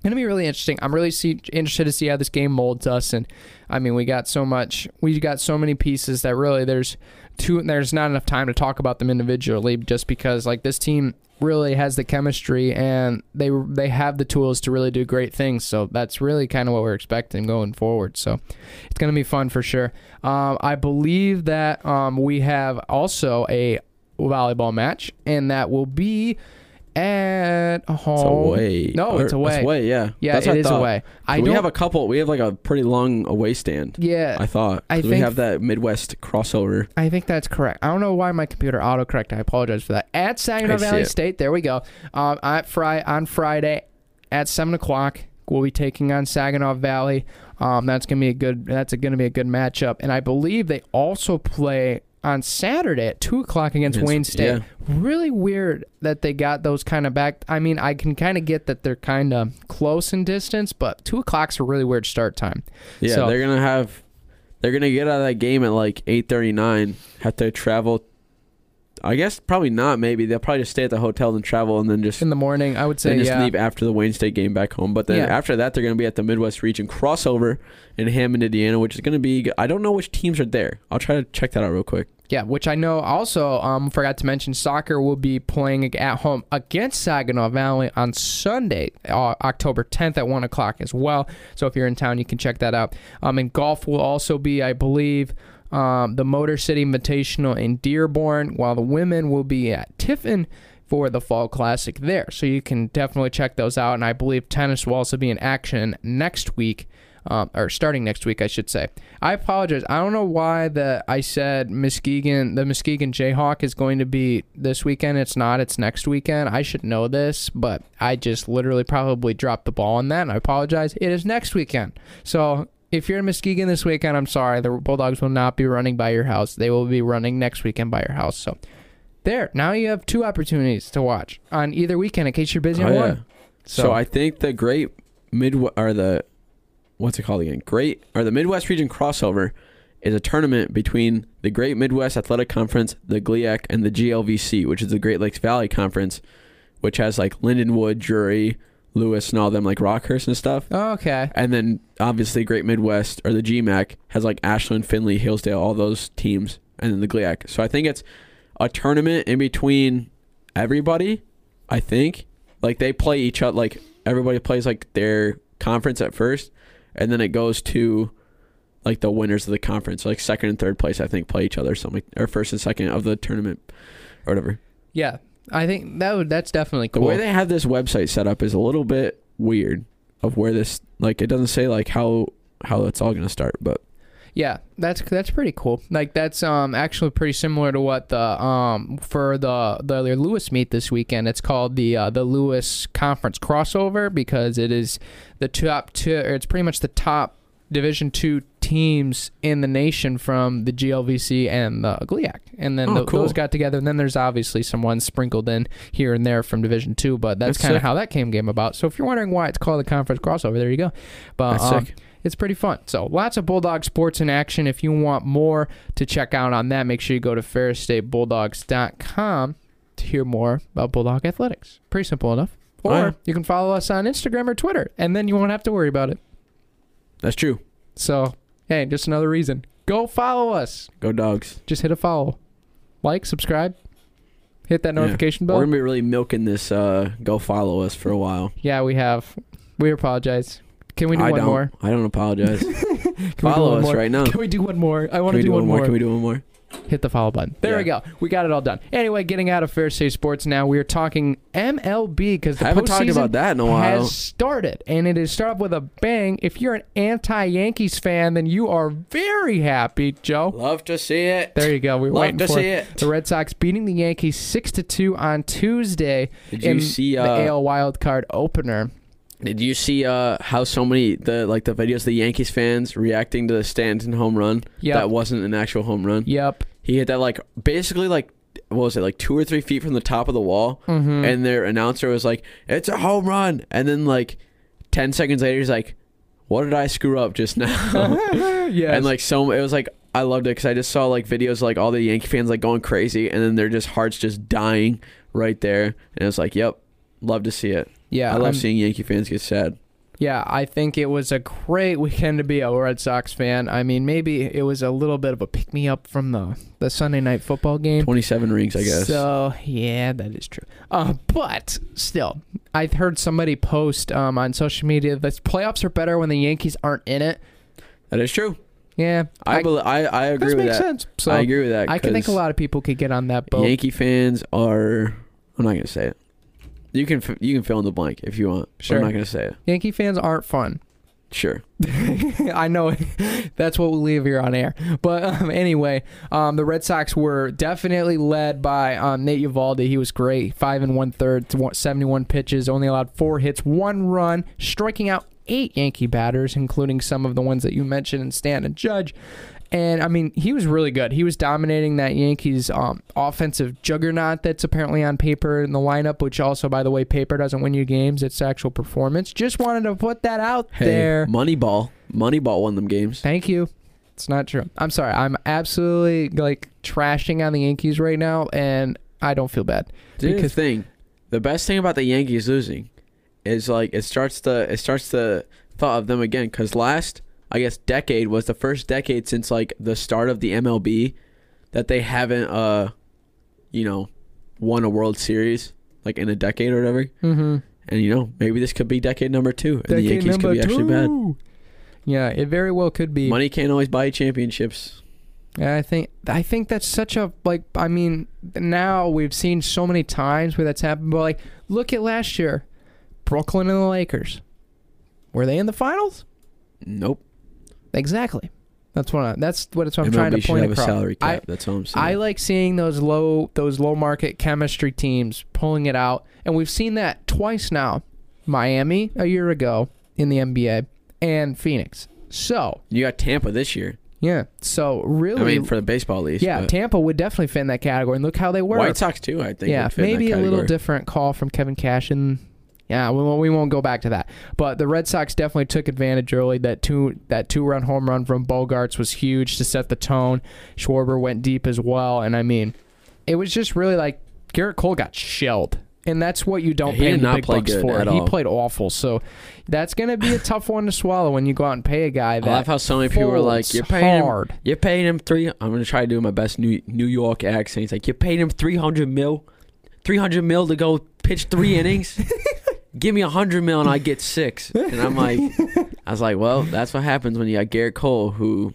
gonna be really interesting. I'm really see, interested to see how this game molds us. And I mean, we got so much, we got so many pieces that really there's two. There's not enough time to talk about them individually, just because like this team really has the chemistry and they they have the tools to really do great things. So that's really kind of what we're expecting going forward. So it's gonna be fun for sure. Um, I believe that um, we have also a volleyball match, and that will be at home. It's away. No, Or- it's away. It's away. Yeah. Yeah, That's it what I away. I we have a couple. We have like a pretty long away stand. Yeah, I thought. I 'cause we have that Midwest crossover. I think that's correct. I don't know why my computer autocorrect. I apologize for that. At Saginaw I Valley. State, there we go. Um, at Fri on Friday at seven o'clock, we'll be taking on Saginaw Valley. Um, that's gonna be a good. That's gonna be a good matchup. And I believe they also play on Saturday at two o'clock against Against- Wayne State. yeah. Really weird that they got those kind of back. I mean, I can kind of get that they're kind of close in distance, but two o'clock's a really weird start time. Yeah, So- they're gonna have. They're gonna get out of that game at like eight thirty nine. Have to travel. I guess probably not. Maybe they'll probably just stay at the hotel and travel, and then just In the morning, I would say just yeah. leave after the Wayne State game back home. But then Yeah. after that, they're gonna be at the Midwest Region crossover in Hammond, Indiana, which is gonna be. I don't know which teams are there. I'll try to check that out real quick. Yeah, which I know also um, forgot to mention soccer will be playing at home against Saginaw Valley on Sunday, uh, October 10th at 1 o'clock as well. So if you're in town, you can check that out. Um, and golf will also be, I believe, um, the Motor City Invitational in Dearborn, while the women will be at Tiffin for the Fall Classic there. So you can definitely check those out. And I believe tennis will also be in action next week um, or starting next week, I should say. I apologize. I don't know why the I said Muskegon, the Muskegon Jayhawk is going to be this weekend. It's not. It's next weekend. I should know this, but I just literally probably dropped the ball on that. And I apologize. It is next weekend. So if you're in Muskegon this weekend, I'm sorry. The Bulldogs will not be running by your house. They will be running next weekend by your house. So there. Now you have two opportunities to watch on either weekend in case you're busy on Oh, yeah. one. So, I think the Great Midwest or the what's it called again? Great or the Midwest Region crossover is a tournament between the Great Midwest Athletic Conference, the GLIAC, and the GLVC, which is the Great Lakes Valley Conference, which has like Lindenwood, Drury, Lewis, and all them like Rockhurst and stuff. Oh, okay. And then obviously Great Midwest or the GMAC has like Ashland, Findlay, Hillsdale, all those teams, and then the GLIAC. So I think it's a tournament in between everybody. I think like they play each other. Like everybody plays like their conference at first, and then it goes to like the winners of the conference. Like second and third place, I think, play each other. or Something or first and second of the tournament or whatever. Yeah, I think that would that's definitely cool. The way they have this website set up is a little bit weird. Of where this like it doesn't say like how how it's all gonna start, but Yeah, that's that's pretty cool. Like that's um actually pretty similar to what the um for the the Lewis meet this weekend. It's called the uh, the Lewis Conference crossover because it is the top two. Or it's pretty much the top Division two teams in the nation from the GLVC and the GLIAC, and then Oh, tho- cool. those got together. And then there's obviously some ones sprinkled in here and there from Division two, but that's, That's kind of how that came game about. So if you're wondering why it's called the conference crossover, there you go. But um, it's pretty fun. So lots of Bulldog sports in action. If you want more to check out on that, make sure you go to ferrisstatebulldogs.com to hear more about Bulldog athletics. Pretty simple enough. Or Oh, yeah. you can follow us on Instagram or Twitter, and then you won't have to worry about it. That's true. So, hey, just another reason. Go follow us. Go dogs. Just hit a follow. Like, subscribe, hit that Yeah. bell. We're gonna be really milking this. Uh, go follow us for a while. Yeah, we have. We apologize. Can we do I one don't. more? I don't apologize. Can we do follow one us more? right now. Can we do one more? I want Can to we do, one more. Can we do one more? Hit the follow button. There we go. We got it all done. Anyway, getting out of Ferris State Sports now, we are talking MLB because the I haven't talked postseason about that in a while. has started, and it has started with a bang. If you're an anti-Yankees fan, then you are very happy, Joe. Love to see it. There you go. We're Love waiting to for see it. the Red Sox beating the Yankees six to two on Tuesday Did you in see? the Uh, AL Wild Card opener. Did you see uh, how so many the like the videos of the Yankees fans reacting to the Stanton home run? Yep. That wasn't an actual home run. Yep. He hit that like basically like what was it like two or three feet from the top of the wall, Mm-hmm. and their announcer was like, "It's a home run," and then like ten seconds later, he's like, "What did I screw up just now?" yes. And like so, it was like I loved it because I just saw like videos like all the Yankee fans like going crazy, and then their just hearts just dying right there, and it's like, "Yep, love to see it." Yeah, I love I'm- seeing Yankee fans get sad. Yeah, I think it was a great weekend to be a Red Sox fan. I mean, maybe it was a little bit of a pick me up from the, the Sunday night football game. Twenty-seven rings, I guess. So yeah, that is true. Uh, but still, I heard somebody post um, on social media that playoffs are better when the Yankees aren't in it. that is true. Yeah, I bel I, I agree with makes that. sense. So I agree with that. I can think a lot of people could get on that boat. Yankee fans are. I'm not gonna say it. You can f- you can fill in the blank if you want. Sure. I'm not gonna say it. Yankee fans aren't fun. Sure. I know that's what we'll leave here on air. But um, anyway, um, the Red Sox were definitely led by um, Nate Eovaldi. He was great. Five and one third, 71 pitches, only allowed four hits, one run, striking out eight Yankee batters, including some of the ones that you mentioned and Stan and Judge. And I mean, he was really good. He was dominating that Yankees um, offensive juggernaut that's apparently on paper in the lineup, which also, by the way, paper doesn't win you games. It's actual performance. Just wanted to put that out Hey, there. Moneyball. Moneyball won them games. Thank you. It's not true. I'm sorry. I'm absolutely like trashing on the Yankees right now, and I don't feel bad. Here's the thing, the best thing about the Yankees losing is like it starts the it starts the thought of them again. Because last I guess decade was the first decade since like the start of the MLB that they haven't uh you know won a World Series like in a decade or whatever. Mm-hmm. And you know maybe this could be decade number two, and the Yankees could be actually bad. Yeah, it very well could be. Money can't always buy championships. Yeah, I think I think that's such a like. I mean, now we've seen so many times where that's happened. But like, look at last year, Brooklyn and the Lakers. Were they in the finals? Nope. Exactly. That's what I, that's what it's what I'm MLB trying to should point have across. a salary I, cap. That's all I'm saying. I like seeing those low those low market chemistry teams pulling it out, and we've seen that twice now. Miami a year ago in the NBA, and Phoenix. So you got Tampa this year. yeah, so really, I mean, for the baseball league. yeah, but Tampa would definitely fit in that category. And look how they were. White Sox too. I think. yeah, would fit in that maybe a little different call from Kevin Cash and. Yeah, we won't, we won't go back to that. But the Red Sox definitely took advantage early. That two that two run home run from Bogaerts was huge to set the tone. Schwarber went deep as well, and I mean, it was just really like Gerrit Cole got shelled, and that's what you don't He pay not big bucks for. at he played awful, so that's gonna be a tough one to swallow when you go out and pay a guy That I love how so many people are like, "You're paying him. You're paying him three. I'm gonna try to do my best New New York accent. He's like, "You're paying him three hundred mil three hundred mil to go pitch three innings. Give me a hundred mil and I get six. And I'm like, I was like, well, that's what happens when you got Gerrit Cole who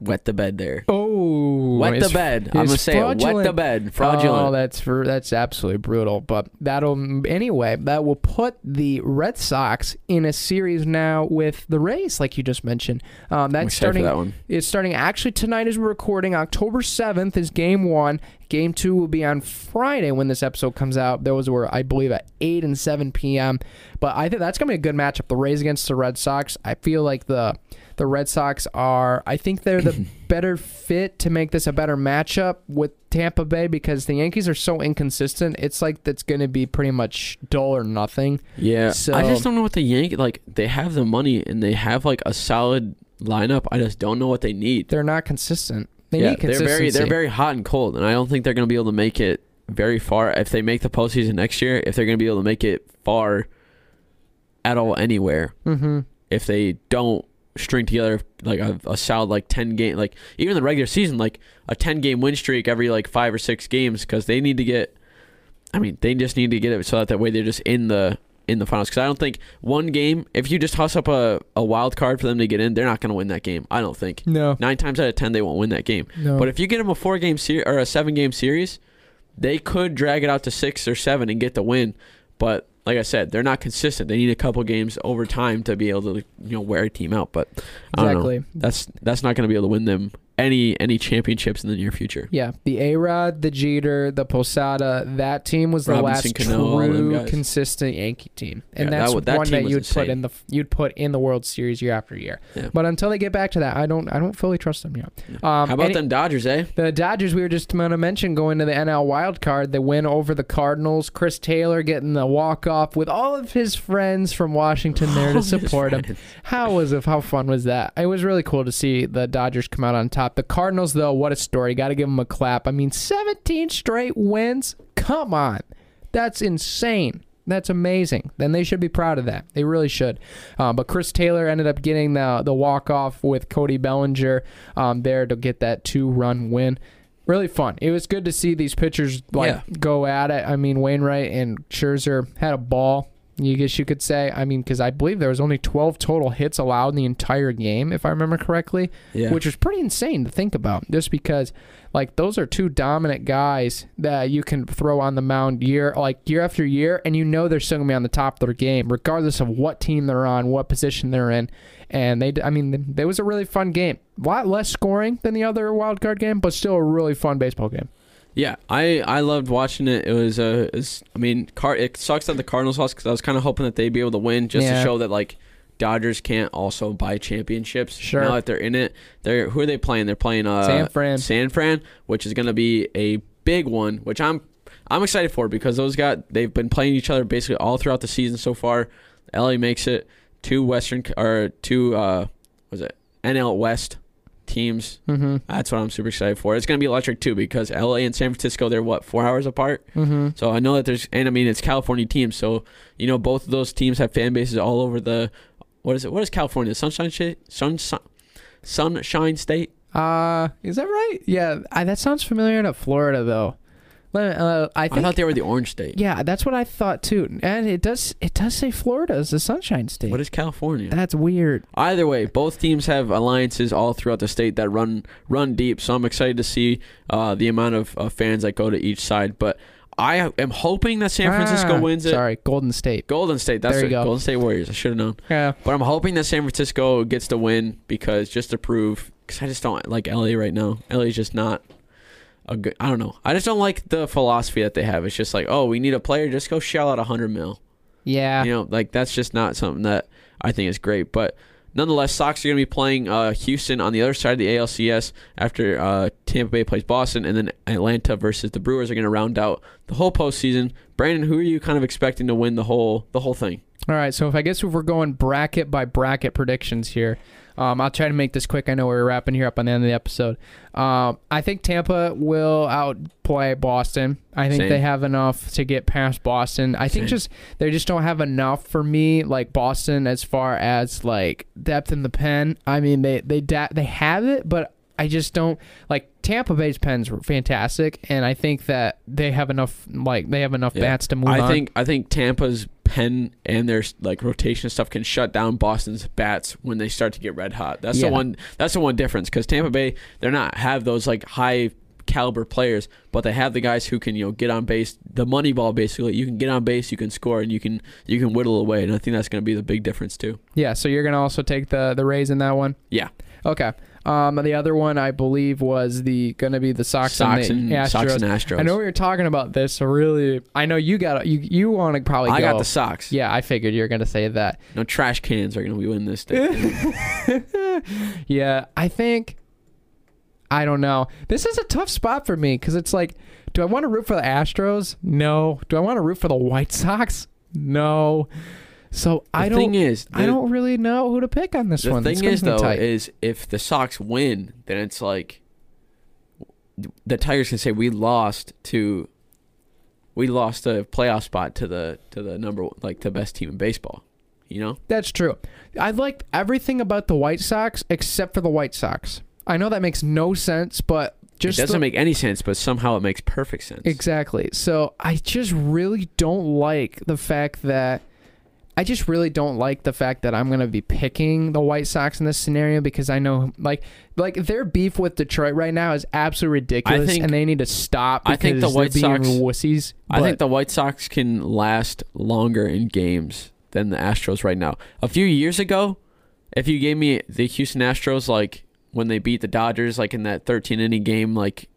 wet the bed there. Oh, Wet the bed. I'm gonna say it. Wet the bed. Fraudulent. Oh, that's for that's absolutely brutal. But that'll anyway. That will put the Red Sox in a series now with the Rays, like you just mentioned. Um, that's starting. that one. It's starting actually tonight as we're recording. October 7th is game one. Game two will be on Friday when this episode comes out. Those were, I believe, at 8 and 7 p.m. But I think that's going to be a good matchup. The Rays against the Red Sox. I feel like the the Red Sox are, I think they're the better fit to make this a better matchup with Tampa Bay because the Yankees are so inconsistent. It's like that's going to be pretty much dull or nothing. Yeah, So- I just don't know what the Yankee like. They have the money and they have like a solid lineup. I just don't know what they need. They're not consistent. They yeah, need they're very they're very hot and cold, and I don't think they're going to be able to make it very far if they make the postseason next year. If they're going to be able to make it far at all anywhere, mm-hmm. if they don't string together like a, a solid like 10 game like even the regular season like a 10 game win streak every like five or six games because they need to get i mean they just need to get it so that that way they're just in the in the finals because i don't think one game if you just toss up a, a wild card for them to get in they're not going to win that game i don't think No. nine times out of ten they won't win that game No. but if you get them a four game series or a seven game series they could drag it out to six or seven and get the win but like I said, they're not consistent. They need a couple games over time to be able to, you know, wear a team out. But I don't know. exactly. That's that's not going to be able to win them any any championships in the near future. Yeah, the A Rod, the Jeter, the Posada, that team was the Robinson, last Cano, true consistent Yankee team, and Yeah, that's wa- that one that you'd put in the you'd put in the World Series year after year. Yeah. But until they get back to that, I don't I don't fully trust them yet. Um, How about them Dodgers, eh? The Dodgers, we were just going to mention going to the NL wild card. They win over the Cardinals. Chris Taylor getting the walk off with all of his friends from Washington there to support him. How was it? How fun was that? It was really cool to see the Dodgers come out on top. The Cardinals, though, what a story! Got to give them a clap. I mean, 17 straight wins. Come on, that's insane. That's amazing. Then they should be proud of that. They really should. Um, but Chris Taylor ended up getting the the walk off with Cody Bellinger um, there to get that two run win. Really fun. It was good to see these pitchers like Yeah. go at it. I mean, Wainwright and Scherzer had a ball. You guess you could say. I mean, because I believe there was only 12 total hits allowed in the entire game, if I remember correctly, Yeah. which was pretty insane to think about. Just because, like, those are two dominant guys that you can throw on the mound year, like year after year, and you know they're still gonna be on the top of their game, regardless of what team they're on, what position they're in. And they, I mean, it was a really fun game. A lot less scoring than the other wild card game, but still a really fun baseball game. Yeah, I I loved watching it. It was uh, it's, I mean, Car- it sucks that the Cardinals lost because I was kind of hoping that they'd be able to win just Yeah. to show that like Dodgers can't also buy championships. Sure. Now that they're in it, they're who are they playing? They're playing uh, San Fran. San Fran, which is going to be a big one, which I'm I'm excited for because those guys they've been playing each other basically all throughout the season so far. LA makes it two Western or two uh was it NL West teams. Mm-hmm. That's what I'm super excited for. It's going to be electric too because LA and San Francisco they're what four hours apart. Mm-hmm. So I know that there's and I mean it's California teams. So you know both of those teams have fan bases all over the what is it? What is California? Sunshine State? Sunshine Sunshine State? Uh, is that right? Yeah, I, that sounds familiar to Florida though. Uh, I I, thought they were the Orange State. yeah, that's what I thought too. And it does. It does say Florida is the Sunshine State. What is California? That's weird. Either way, both teams have alliances all throughout the state that run run deep. So I'm excited to see uh, the amount of uh, fans that go to each side. But I am hoping that San Francisco Ah, wins it. Sorry, Golden State. Golden State. That's There you it. go. Golden State Warriors. I should have known. Yeah. But I'm hoping that San Francisco gets the win because just to prove, because I just don't like LA right now. LA is just not a good. I don't know. I just don't like the philosophy that they have. It's just like, oh, we need a player, just go shell out a hundred mil. Yeah. You know, like that's just not something that I think is great. But nonetheless, Sox are going to be playing uh, Houston on the other side of the ALCS after uh, Tampa Bay plays Boston, and then Atlanta versus the Brewers are going to round out the whole postseason. Brandon, who are you kind of expecting to win the whole the whole thing? All right. So if I guess if we're going bracket by bracket predictions here, um, I'll try to make this quick. I know we're wrapping here up on the end of the episode. Um, I think Tampa will outplay Boston. I think Same. they have enough to get past Boston. I think Same. just they just don't have enough for me, like Boston, as far as like depth in the pen. I mean, they they da- they have it, but I just don't like Tampa Bay's pens were fantastic, and I think that they have enough like they have enough Yeah. bats to move I on. think I think Tampa's pen and their like rotation stuff can shut down Boston's bats when they start to get red hot. That's Yeah. the one. That's the one difference because Tampa Bay they're not have those like high caliber players, but they have the guys who can you know get on base. The money ball basically. You can get on base, you can score, and you can you can whittle away. And I think that's going to be the big difference too. yeah. So you're gonna also take the the Rays in that one. Yeah, Okay. Um, the other one I believe was the gonna be the Sox, Sox and and the Astros. Sox and Astros. I know we were talking about this, so really, I know you got you you want to probably. I go. got the Sox. Yeah, I figured you're gonna say that. No trash cans are going to be winning this thing. Yeah, I think. I don't know. This is a tough spot for me because it's like, do I want to root for the Astros? No. Do I want to root for the White Sox? No. So The I don't. thing is, I don't really know who to pick on this The one. The thing is, though, tight. is if the Sox win, then it's like the Tigers can say we lost to we lost a playoff spot to the to the number one- like the best team in baseball. You know, That's true. I like everything about the White Sox except for the White Sox. I know that makes no sense, but just it doesn't the- make any sense, but somehow it makes perfect sense. Exactly. So I just really don't like the fact that I just really don't like the fact that I'm gonna be picking the White Sox in this scenario because I know like like their beef with Detroit right now is absolutely ridiculous think- and they need to stop. I think the White being Sox- wussies. I think the White Sox can last longer in games than the Astros right now. A few years ago, if you gave me the Houston Astros like when they beat the Dodgers like in that 13 inning game like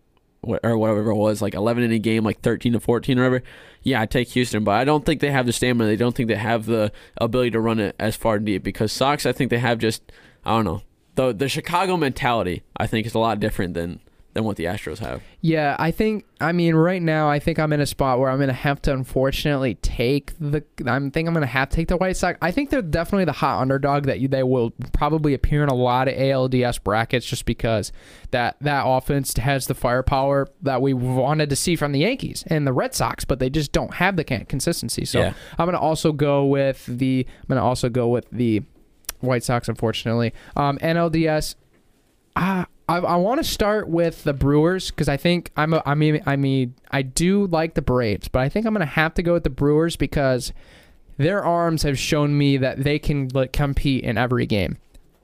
or whatever it was like 11 inning game like 13 to 14 or whatever, yeah, I'd take Houston, but I don't think they have the stamina. They don't think they have the ability to run it as far deep because Sox I think they have just I don't know. The the Chicago mentality I think is a lot different than than what the Astros have. Yeah, I think I mean right now I think I'm in a spot where I'm gonna have to unfortunately take the I think I'm gonna have to take the White Sox. I think they're definitely the hot underdog that you, they will probably appear in a lot of ALDS brackets just because that that offense has the firepower that we wanted to see from the Yankees and the Red Sox, but they just don't have the consistency. So Yeah. I'm gonna also go with the I'm gonna also go with the White Sox, unfortunately. Um, NLDS, I I, I want to start with the Brewers because I think I'm a, I mean I mean I do like the Braves, but I think I'm gonna have to go with the Brewers because their arms have shown me that they can like, compete in every game,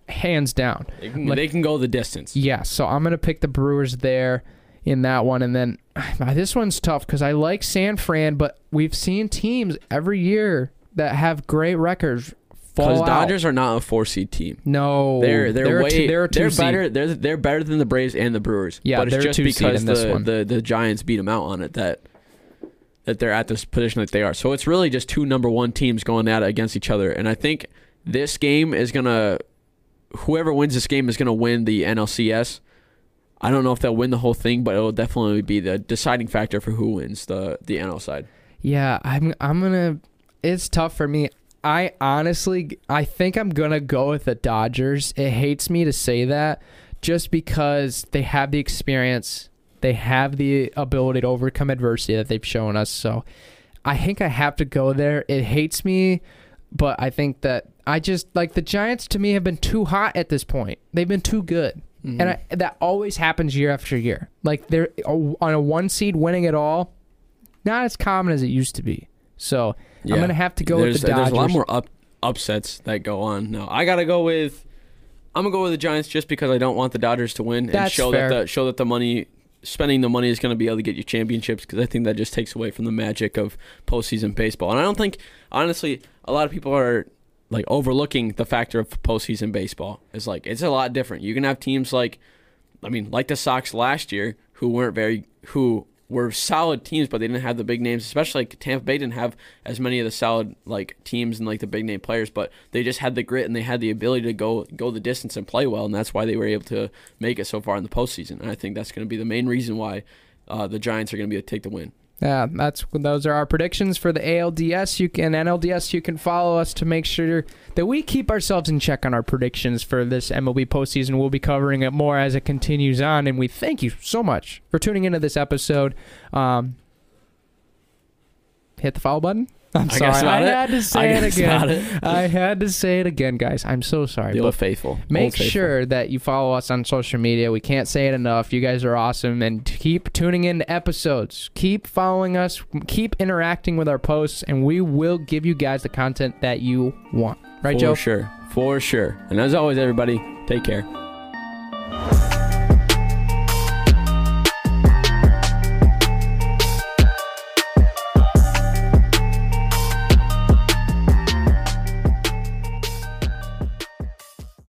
hands down. They can, Like- they can go the distance. Yeah, so I'm gonna pick the Brewers there in that one, and then this one's tough because I like San Fran, but we've seen teams every year that have great records fall out. Dodgers are not a four seed team. No, They're they're, a way two, they're they're seed. better they're they're better than the Braves and the Brewers. Yeah, but it's just because the, the the Giants beat them out on it that that they're at this position that they are. So it's really just two number one teams going at it against each other. And I think this game is gonna whoever wins this game is gonna win the NLCS. I don't know if they'll win the whole thing, but it'll definitely be the deciding factor for who wins the the NL side. Yeah, I'm I'm gonna. It's tough for me. I honestly, I think I'm gonna go with the Dodgers. It hates me to say that, just because they have the experience, they have the ability to overcome adversity that they've shown us. So, I think I have to go there. It hates me, but I think that I just like the Giants. To me, have been too hot at this point. They've been too good. Mm-hmm. And I, that always happens year after year. Like they're on a one seed winning it all, not as common as it used to be. So I'm gonna have to go there's, with the Dodgers. There's a lot more up, upsets that go on. No, I gotta go with. I'm gonna go with the Giants just because I don't want the Dodgers to win and That's show fair. that the show that the money spending the money is gonna be able to get you championships because I think that just takes away from the magic of postseason baseball. And I don't think honestly a lot of people are like overlooking the factor of postseason baseball. It's like it's a lot different. You can have teams like, I mean, like the Sox last year who weren't very who were solid teams, but they didn't have the big names. Especially like Tampa Bay didn't have as many of the solid like teams and like the big name players, but they just had the grit and they had the ability to go go the distance and play well, and that's why they were able to make it so far in the postseason. And I think that's going to be the main reason why uh, the Giants are going to be able to take the win. Yeah, that's those are our predictions for the ALDS. You can NLDS. You can follow us to make sure that we keep ourselves in check on our predictions for this MLB postseason. We'll be covering it more as it continues on, and we thank you so much for tuning into this episode. Um, hit the follow button. I'm I sorry. I it. had to say I it again. it. I had to say it again, guys. I'm so sorry. The But old faithful. Make Old faithful. sure that you follow us on social media. We can't say it enough. You guys are awesome. And keep tuning in to episodes. Keep following us. Keep interacting with our posts, and we will give you guys the content that you want. Right, For Joe? sure. For sure. And as always, everybody, take care.